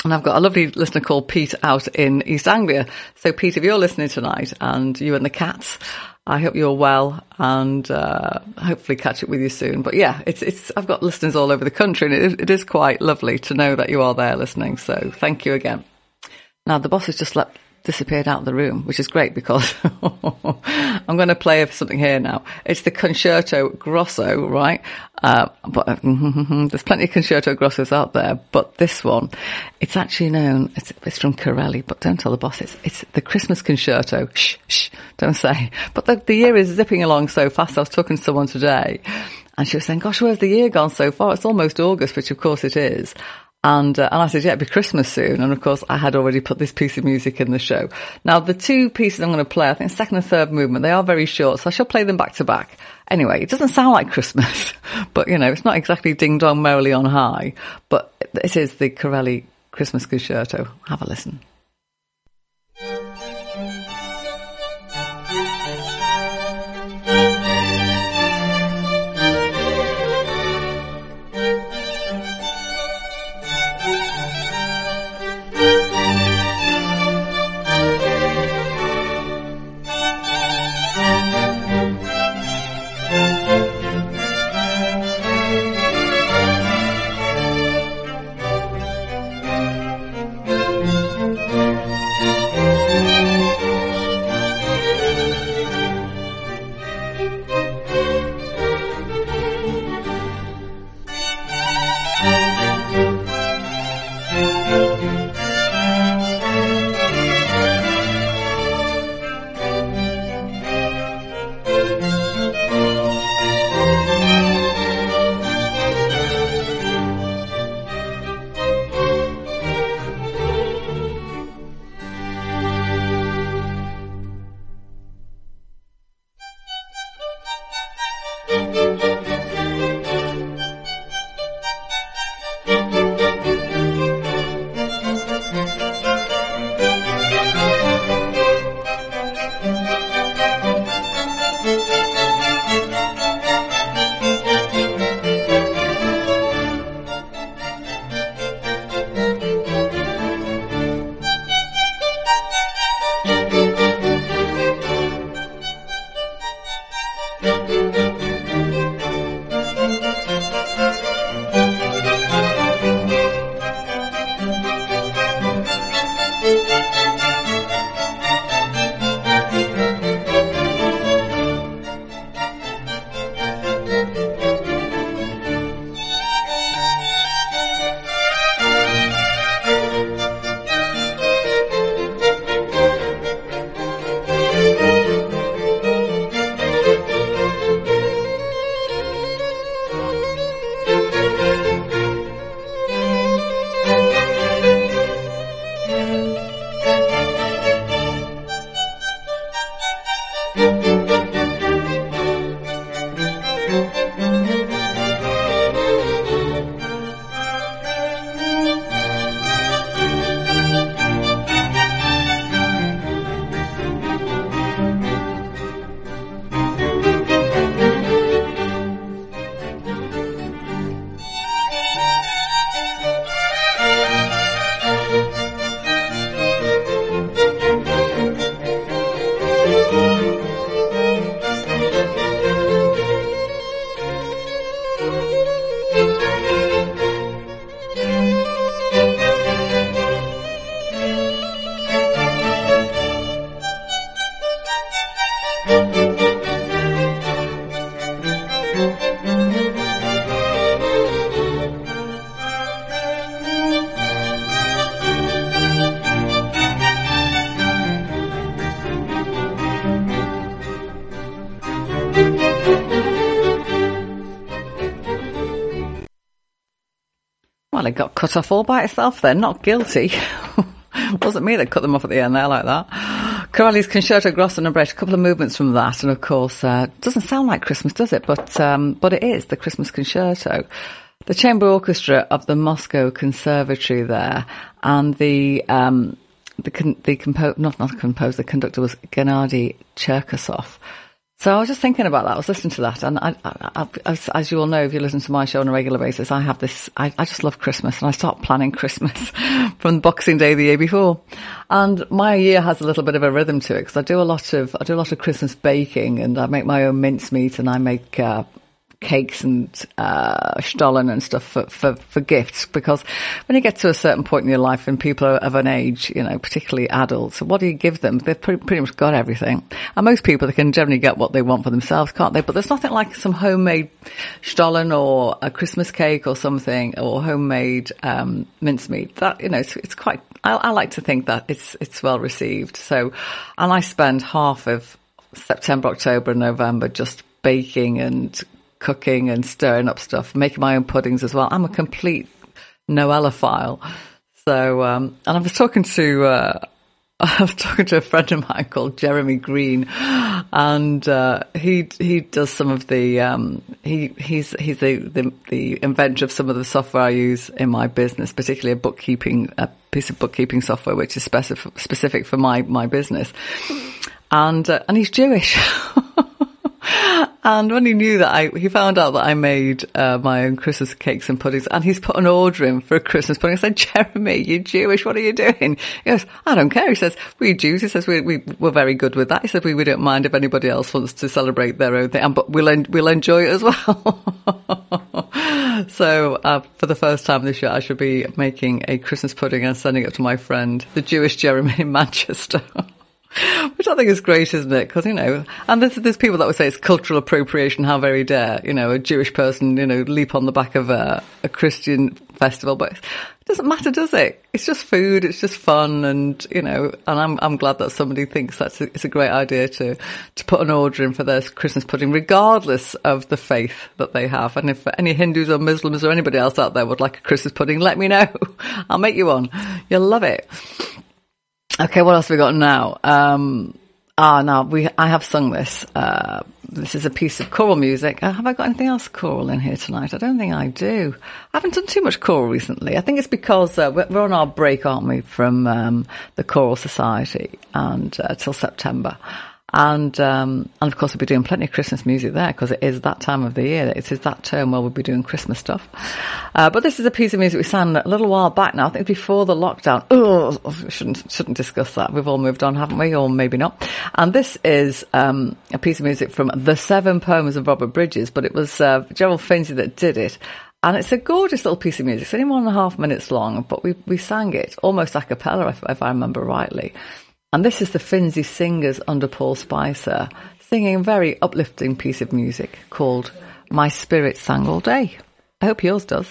And I've got a lovely listener called Pete out in East Anglia. So Pete, if you're listening tonight and you and the cats, I hope you're well and uh, hopefully catch up with you soon. But yeah, it's it's I've got listeners all over the country and it, is quite lovely to know that you are there listening. So thank you again. Now the boss has just let disappeared out of the room, which is great because I'm going to play something here now. It's the Concerto Grosso, right? Uh, but there's plenty of Concerto Grossos out there, but this one, it's actually known, it's, it's from Corelli, but don't tell the boss, it's, it's the Christmas Concerto. Shh, shh, don't say. But the, the year is zipping along so fast. I was talking to someone today and she was saying, gosh, where's the year gone so far? It's almost August, which of course it is. And, uh, and I said, yeah, it'll be Christmas soon. And of course, I had already put this piece of music in the show. Now, the two pieces I'm going to play, I think second and third movement, they are very short, so I shall play them back to back. Anyway, it doesn't sound like Christmas, but you know, it's not exactly ding dong merrily on high, but this is the Corelli Christmas concerto. Have a listen. Cut off all by itself then, not guilty. wasn't me that cut them off at the end there like that. Corelli's Concerto Grosso number eight, a couple of movements from that, and of course, uh, doesn't sound like Christmas, does it? But um, but it is the Christmas Concerto. The chamber orchestra of the Moscow Conservatory there, and the um, the the compo- not not composer, the conductor was Gennady Cherkasov. So I was just thinking about that. I was listening to that, and I, I, I, as, you all know, if you listen to my show on a regular basis, I have this. I, I just love Christmas, and I start planning Christmas from Boxing Day the year before. And my year has a little bit of a rhythm to it because I do a lot of I do a lot of Christmas baking, and I make my own mincemeat, and I make uh, cakes and uh, stollen and stuff for, for, for gifts because when you get to a certain point in your life and people are of an age, you know, particularly adults, what do you give them? They've pretty, pretty much got everything. And most people, they can generally get what they want for themselves, can't they? But there's nothing like some homemade stollen or a Christmas cake or something or homemade um, mincemeat. That, you know, it's, it's quite, I, I like to think that it's, it's well received. So, and I spend half of September, October and November just baking and cooking and stirring up stuff, making my own puddings as well. I'm a complete Noelophile. So, um, and I was talking to, uh, I was talking to a friend of mine called Jeremy Green, and uh, he he does some of the um, he he's he's the, the, the inventor of some of the software I use in my business, particularly a bookkeeping a piece of bookkeeping software which is specific specific for my my business, and uh, and he's Jewish. And when he knew that I, he found out that I made uh, my own Christmas cakes and puddings, and he's put an order in for a Christmas pudding. I said, Jeremy, you're Jewish. What are you doing? He goes, I don't care. He says, we Jews. He says, we, we, we're very good with that. He said, we, we don't mind if anybody else wants to celebrate their own thing, but we'll, en- we'll enjoy it as well. so, uh, for the first time this year, I should be making a Christmas pudding and sending it to my friend, the Jewish Jeremy in Manchester. Which I think is great, isn't it? Because, you know, and there's, there's people that would say it's cultural appropriation, how very dare, you know, a Jewish person, you know, leap on the back of a, a Christian festival. But it doesn't matter, does it? It's just food, it's just fun, and, you know, and I'm, I'm glad that somebody thinks that's a, it's a great idea to, to put an order in for their Christmas pudding, regardless of the faith that they have. And if any Hindus or Muslims or anybody else out there would like a Christmas pudding, let me know. I'll make you one. You'll love it. Okay, what else have we got now? Um, ah, now we I have sung this. Uh, this is a piece of choral music. Uh, have I got anything else choral in here tonight? I don't think I do. I haven't done too much choral recently. I think it's because uh, we're, we're, on our break, aren't we, from um, the Choral Society and uh, till September. And, um, and of course, we'll be doing plenty of Christmas music there because it is that time of the year. It is that term where we'll be doing Christmas stuff. Uh, but this is a piece of music we sang a little while back now. I think before the lockdown. Oh, shouldn't, shouldn't discuss that. We've all moved on, haven't we? Or maybe not. And this is, um, a piece of music from The Seven Poems of Robert Bridges, but it was, uh, Gerald Finzi that did it. And it's a gorgeous little piece of music. It's only one and a half minutes long, but we, we sang it almost a cappella, if, if I remember rightly. And this is the Finzi Singers under Paul Spicer singing a very uplifting piece of music called My Spirit Sang All Day. I hope yours does.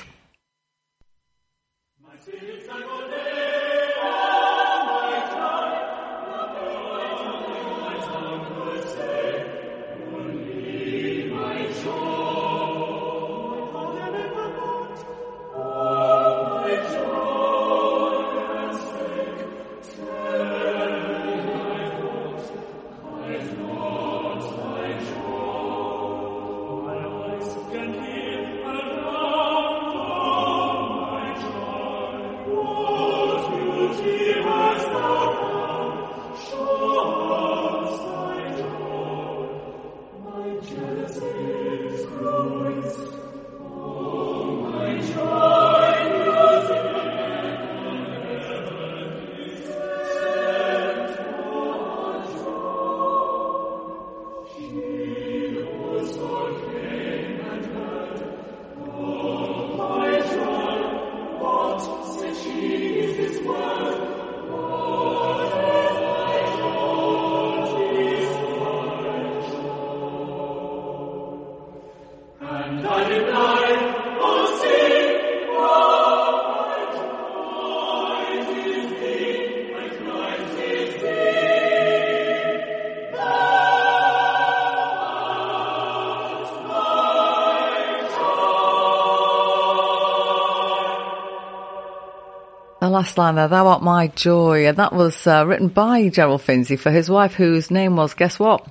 Last line there, thou art my joy. And that was uh, written by Gerald Finzi for his wife, whose name was, guess what?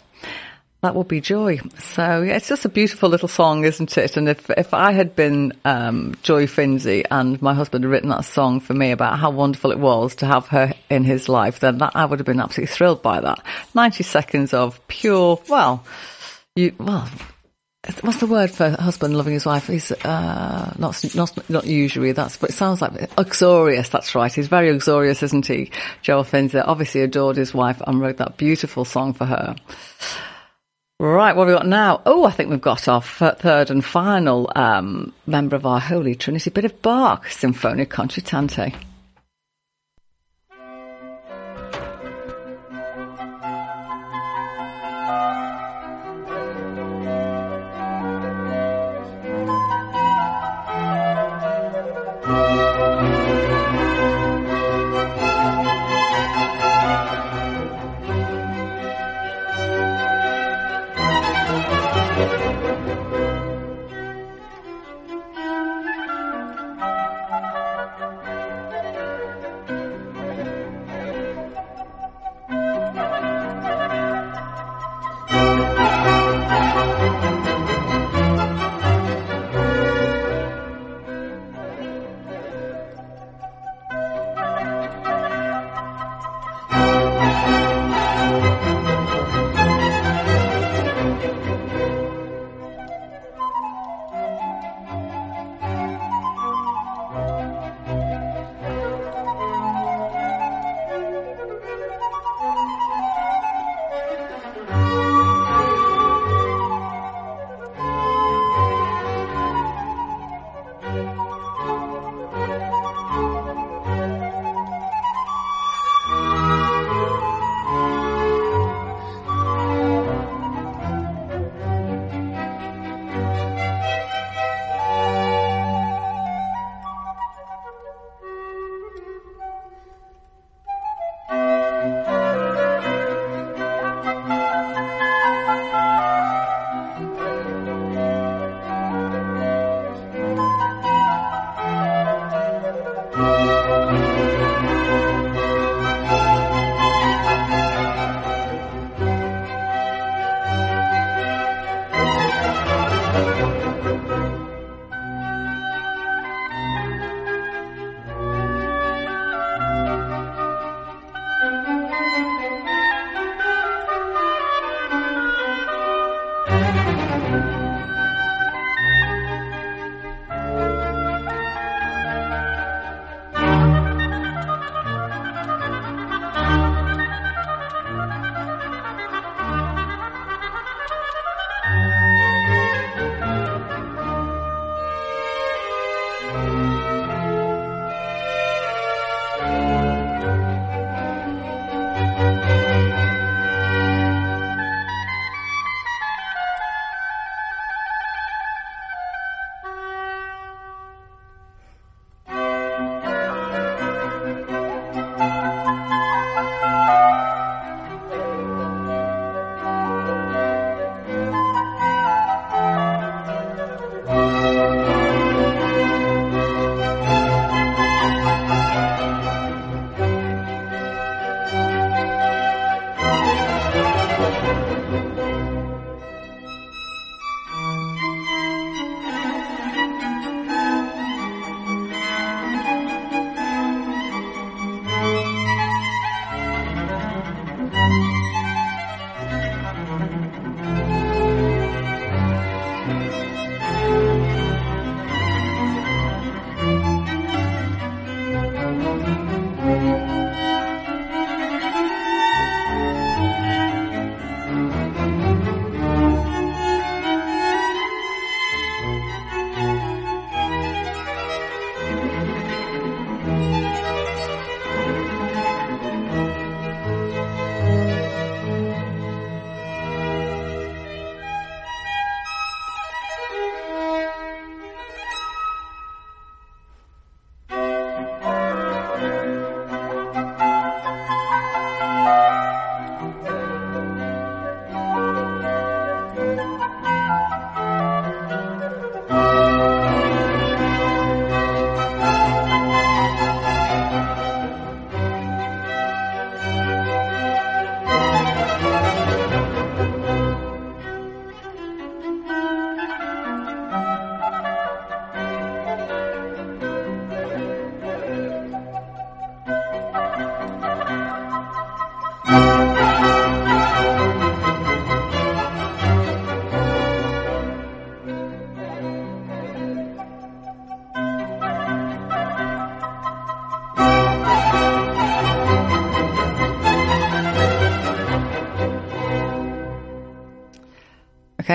That would be Joy. So yeah, it's just a beautiful little song, isn't it? And if if I had been um, Joy Finzi and my husband had written that song for me about how wonderful it was to have her in his life, then that, I would have been absolutely thrilled by that. Ninety seconds of pure, well, you well what's the word for husband loving his wife? He's uh, not not not usually. That's but it sounds like uxorious. That's right. He's very uxorious, isn't he? Joel Finzi obviously adored his wife and wrote that beautiful song for her. Right, what have we got now? Oh, I think we've got our third and final um, member of our Holy Trinity, bit of Bach, Sinfonia Concertante.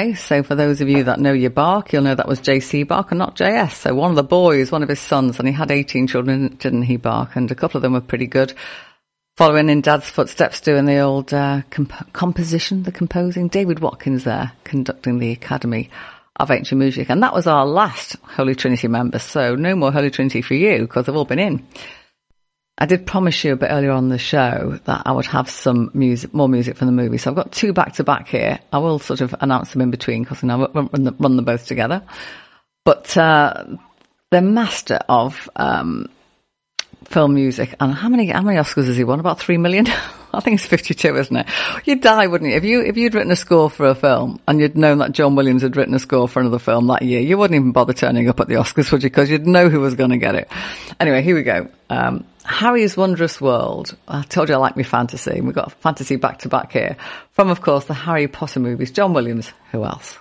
Okay, so for those of you that know your Bach, you'll know that was J.C. Bach and not J.S. So one of the boys, one of his sons, and he had 18 children, didn't he, Bach? And a couple of them were pretty good. Following in Dad's footsteps, doing the old uh, comp- composition, the composing. David Watkins there, conducting the Academy of Ancient Music. And that was our last Holy Trinity member. So no more Holy Trinity for you, because they've all been in. I did promise you a bit earlier on the show that I would have some music, more music from the movie. So I've got two back to back here. I will sort of announce them in between because I won't run, them, both together. But uh, the master of um, film music, and how many how many Oscars has he won? About three million. I think it's fifty-two, isn't it? You'd die, wouldn't you? If you if you'd written a score for a film and you'd known that John Williams had written a score for another film that year, you wouldn't even bother turning up at the Oscars, would you? Because you'd know who was going to get it. Anyway, here we go. Um, Harry's Wondrous World. I told you I like my fantasy. We've got fantasy back to back here. From, of course, the Harry Potter movies. John Williams. Who else?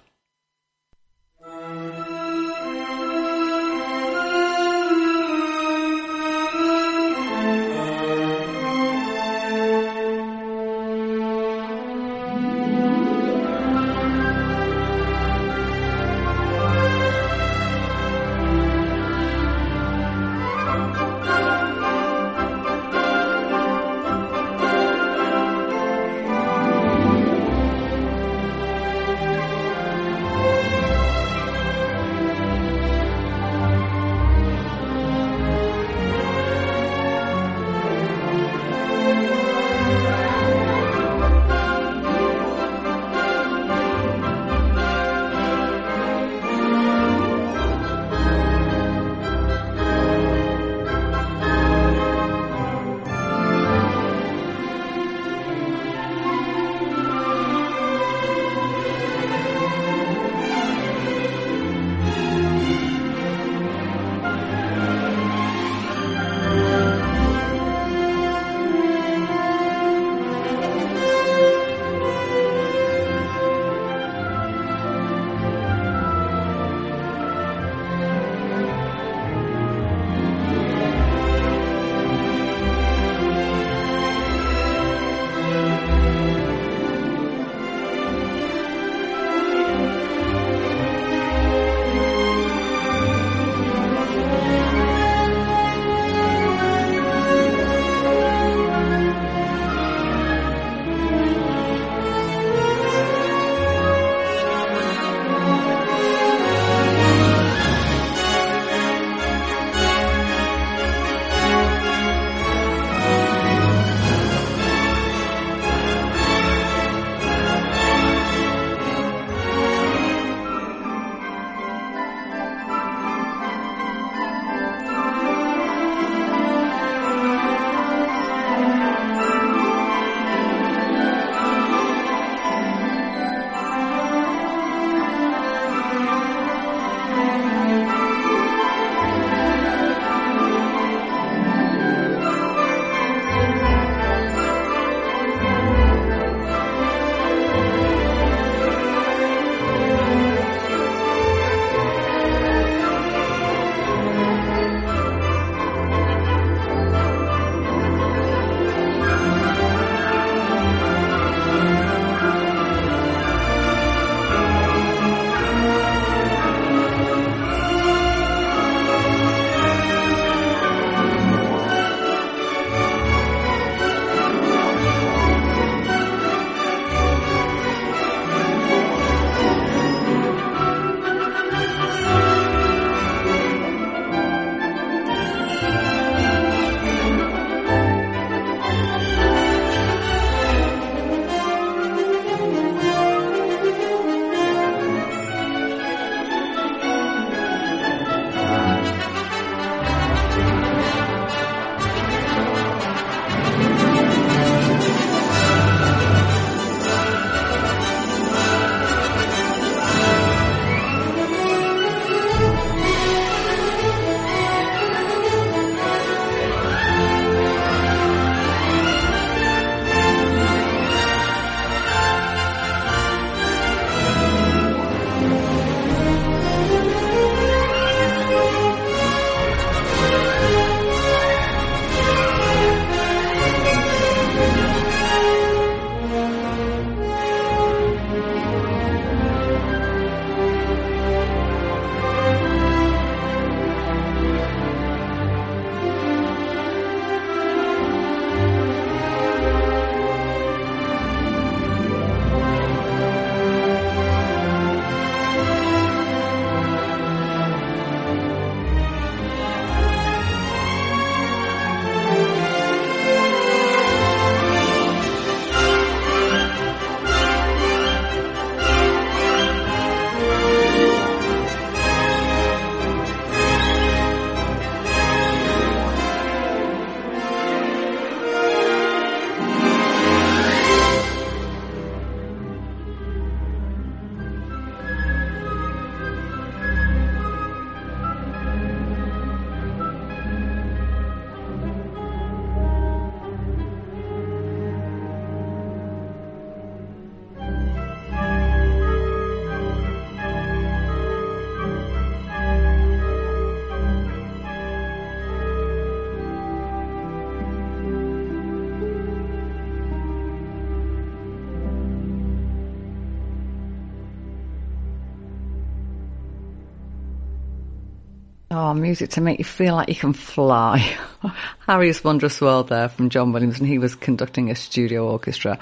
Music to make you feel like you can fly. Harry's Wondrous World there from John Williams, and he was conducting a studio orchestra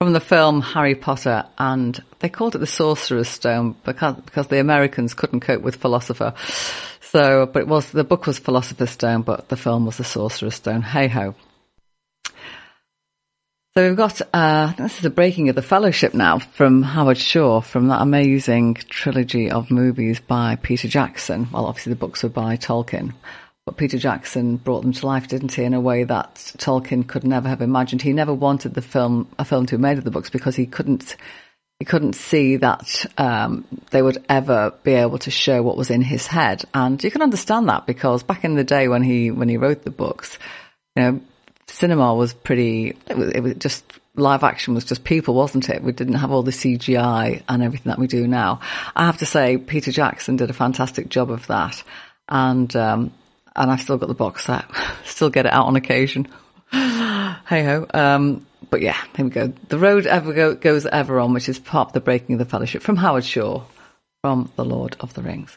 from the film Harry Potter, and they called it the Sorcerer's Stone because because the Americans couldn't cope with philosopher. So, but it was the book was Philosopher's Stone, but the film was the Sorcerer's Stone. Hey ho. So we've got uh, this is a breaking of the fellowship now from Howard Shore from that amazing trilogy of movies by Peter Jackson. Well, obviously the books were by Tolkien, but Peter Jackson brought them to life, didn't he? In a way that Tolkien could never have imagined. He never wanted the film a film to be made of the books because he couldn't he couldn't see that um, they would ever be able to show what was in his head, and you can understand that because back in the day when he when he wrote the books, you know cinema was pretty, it was, it was just live action was just people, wasn't it? We didn't have all the CGI and everything that we do now. I have to say, Peter Jackson did a fantastic job of that. And, um, and I've still got the box set, still get it out on occasion. hey ho. Um, but yeah, here we go. The road ever go, goes ever on, which is part of the breaking of the fellowship from Howard Shore from The Lord of the Rings.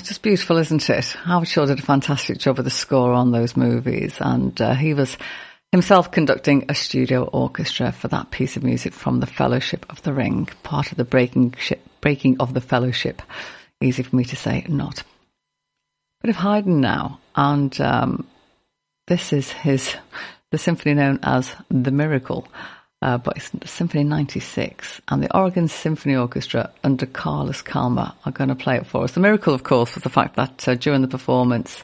It's just beautiful, isn't it? Howard Shore did a fantastic job with the score on those movies, and uh, he was himself conducting a studio orchestra for that piece of music from the Fellowship of the Ring, part of the breaking, ship, breaking of the Fellowship. Easy for me to say, not. Bit of Haydn now, and um, this is his the symphony known as The Miracle. Uh, but it's Symphony 96, and the Oregon Symphony Orchestra under Carlos Kalmar are going to play it for us. The miracle, of course, was the fact that uh, during the performance,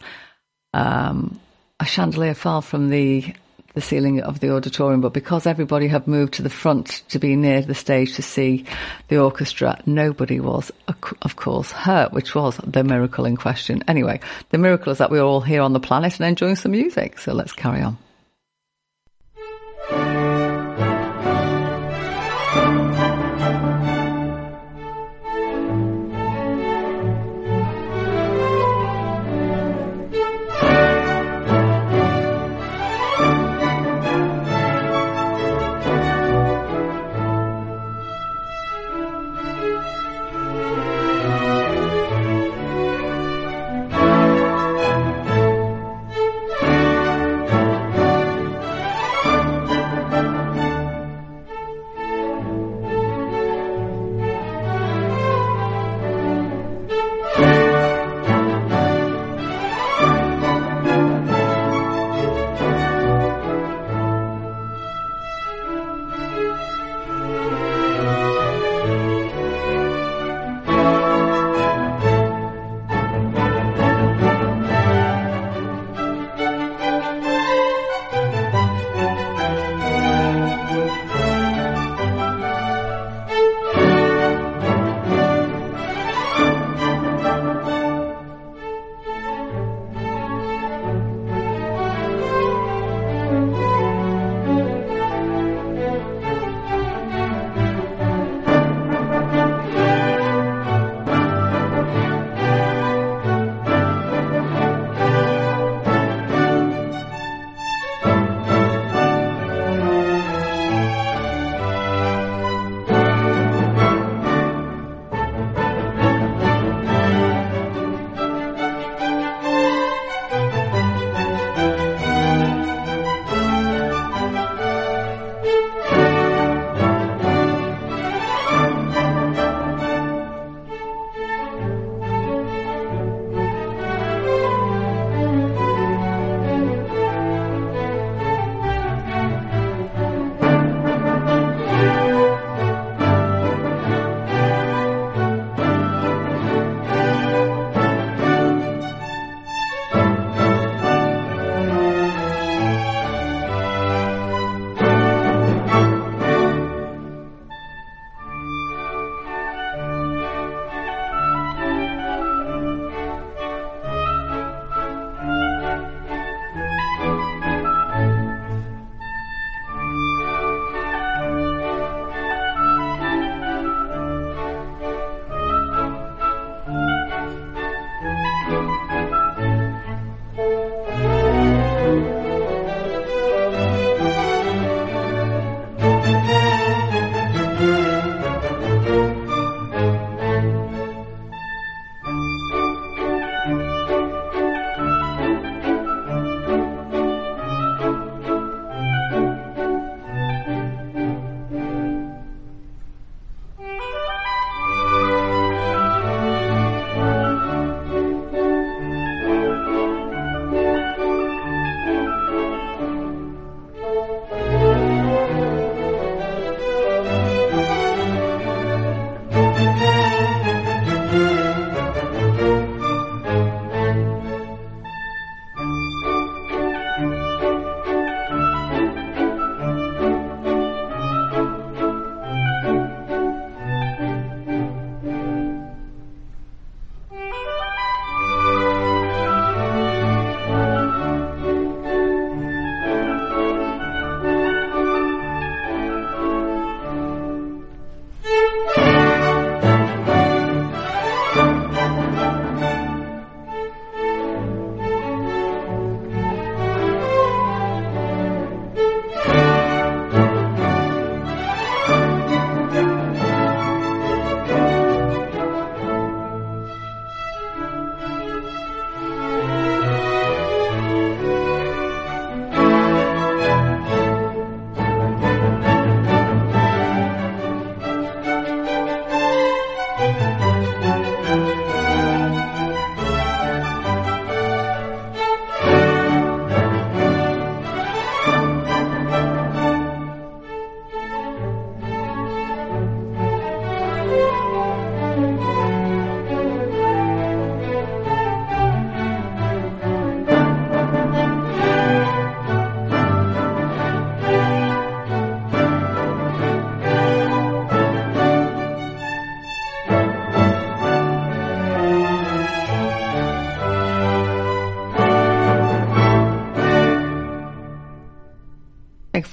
um, a chandelier fell from the the ceiling of the auditorium, but because everybody had moved to the front to be near the stage to see the orchestra, nobody was, of course, hurt, which was the miracle in question. Anyway, the miracle is that we're all here on the planet and enjoying some music, so let's carry on.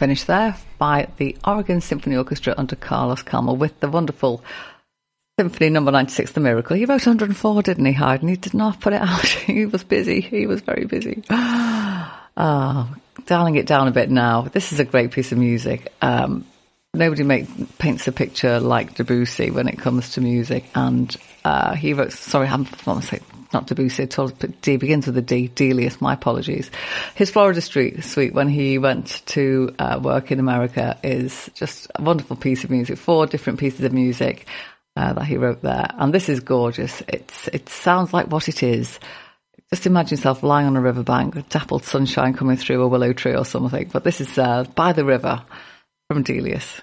Big finish there by the Oregon Symphony Orchestra under Carlos Kalmar with the wonderful Symphony Number 96, The Miracle. He wrote 104, didn't he, Hayden? He did not put it out. he was busy. He was very busy. oh, dialing it down a bit now. This is a great piece of music. Um, nobody make, paints a picture like Debussy when it comes to music. And uh, he wrote, sorry, I'm not say not Debussy at all, but D begins with a D, Delius, my apologies. His Florida Street suite when he went to uh, work in America is just a wonderful piece of music, four different pieces of music uh, that he wrote there. And this is gorgeous. It's, it sounds like what it is. Just imagine yourself lying on a riverbank, with dappled sunshine coming through a willow tree or something. But this is uh, by the river from Delius.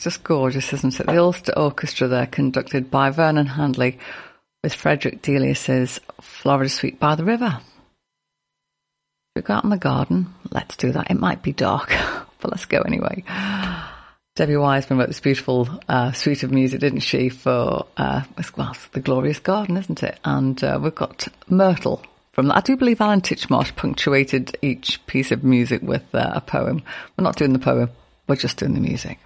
Just gorgeous, isn't it? The Ulster Orchestra there, conducted by Vernon Handley with Frederick Delius's Florida Suite by the River. We go out in the garden. Let's do that. It might be dark, but let's go anyway. Debbie Wiseman wrote this beautiful uh, suite of music, didn't she, for uh, well, the Glorious Garden, isn't it? And uh, we've got Myrtle from that. I do believe Alan Titchmarsh punctuated each piece of music with uh, a poem. We're not doing the poem, we're just doing the music.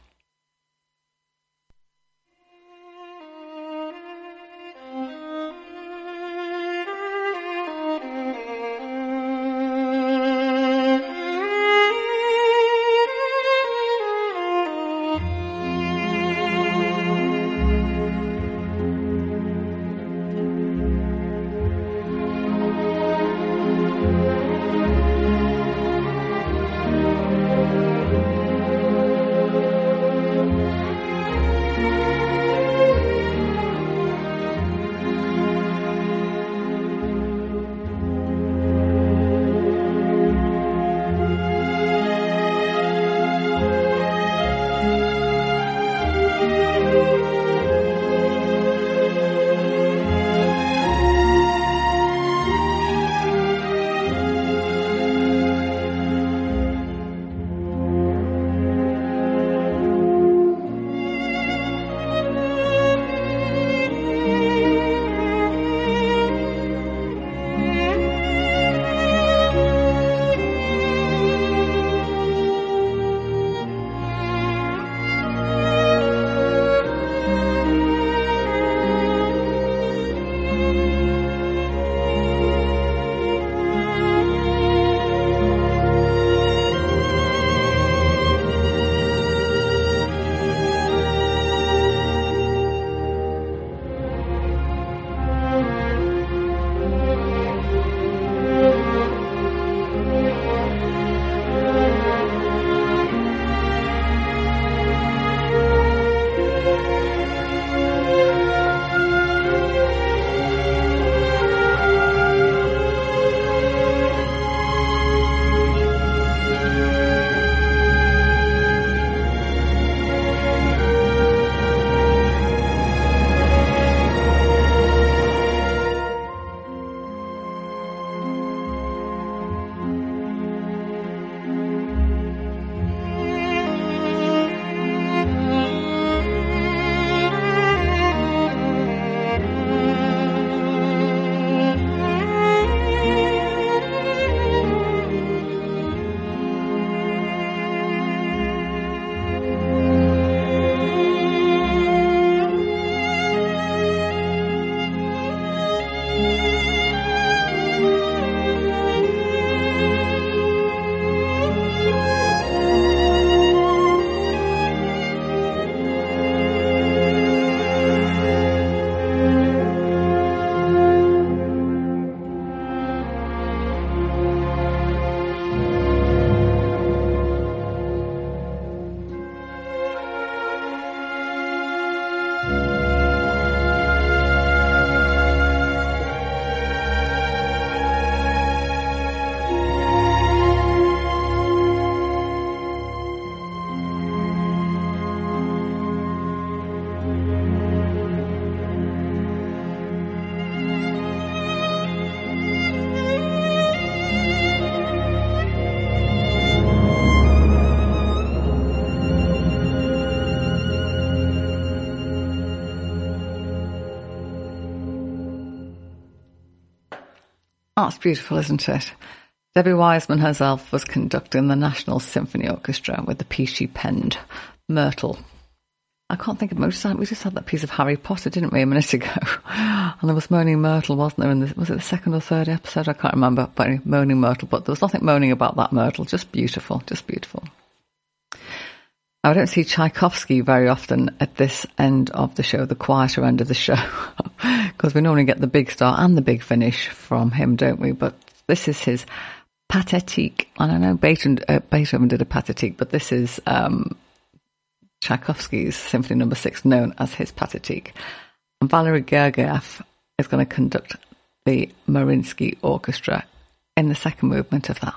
Beautiful, isn't it? Debbie Wiseman herself was conducting the National Symphony Orchestra with the piece she penned, Myrtle. I can't think of time. We just had that piece of Harry Potter, didn't we, a minute ago? and there was Moaning Myrtle, wasn't there? In the, was it the second or third episode? I can't remember. But Moaning Myrtle. But there was nothing moaning about that Myrtle. Just beautiful. Just beautiful. I don't see Tchaikovsky very often at this end of the show, the quieter end of the show, because we normally get the big star and the big finish from him, don't we? But this is his Pathétique. And I know Beethoven, uh, Beethoven did a Pathétique, but this is um, Tchaikovsky's Symphony Number no. Six, known as his Pathétique. And Valery Gergiev is going to conduct the Mariinsky Orchestra in the second movement of that.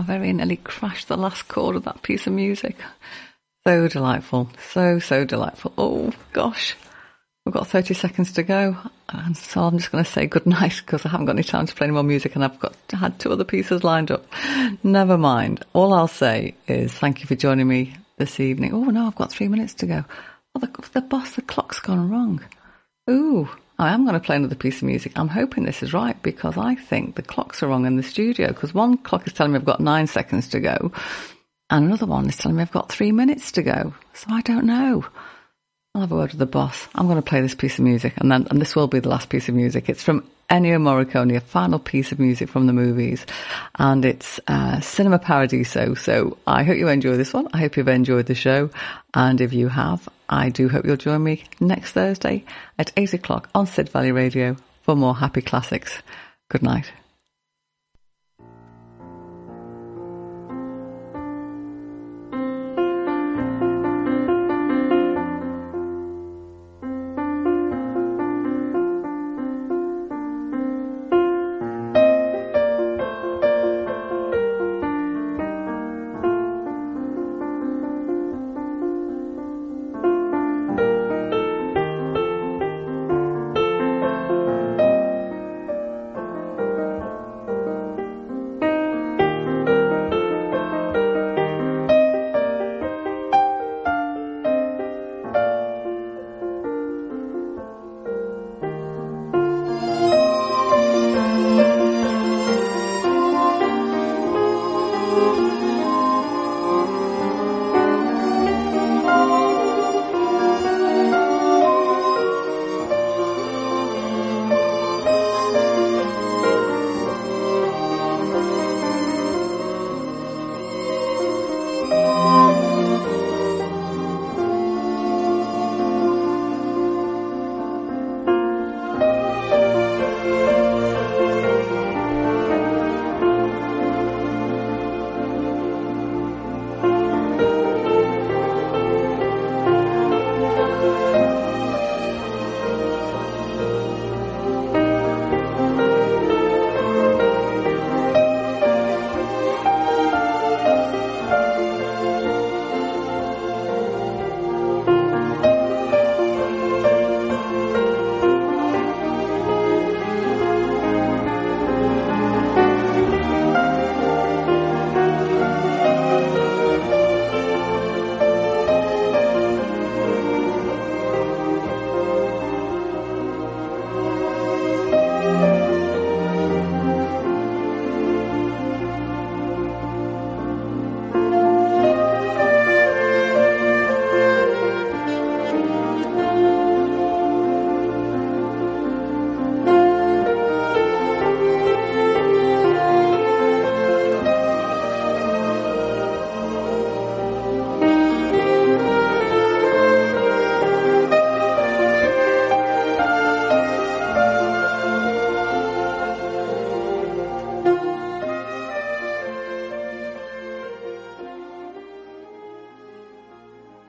I very nearly crashed the last chord of that piece of music. So delightful. So, so delightful. Oh, gosh. We've got 30 seconds to go. And so I'm just going to say good night because I haven't got any time to play any more music and I've got had two other pieces lined up. Never mind. All I'll say is thank you for joining me this evening. Oh, no, I've got three minutes to go. Oh, the, the boss, the clock's gone wrong. Ooh, I am going to play another piece of music. I'm hoping this is right because I think the clocks are wrong in the studio because one clock is telling me I've got nine seconds to go and another one is telling me I've got three minutes to go. So I don't know. I'll have a word with the boss. I'm going to play this piece of music and then, and this will be the last piece of music. It's from Ennio Morricone, a final piece of music from the movies and it's, uh, Cinema Paradiso. So I hope you enjoy this one. I hope you've enjoyed the show. And if you have, I do hope you'll join me next Thursday at eight o'clock on Sid Valley Radio for more happy classics. Good night.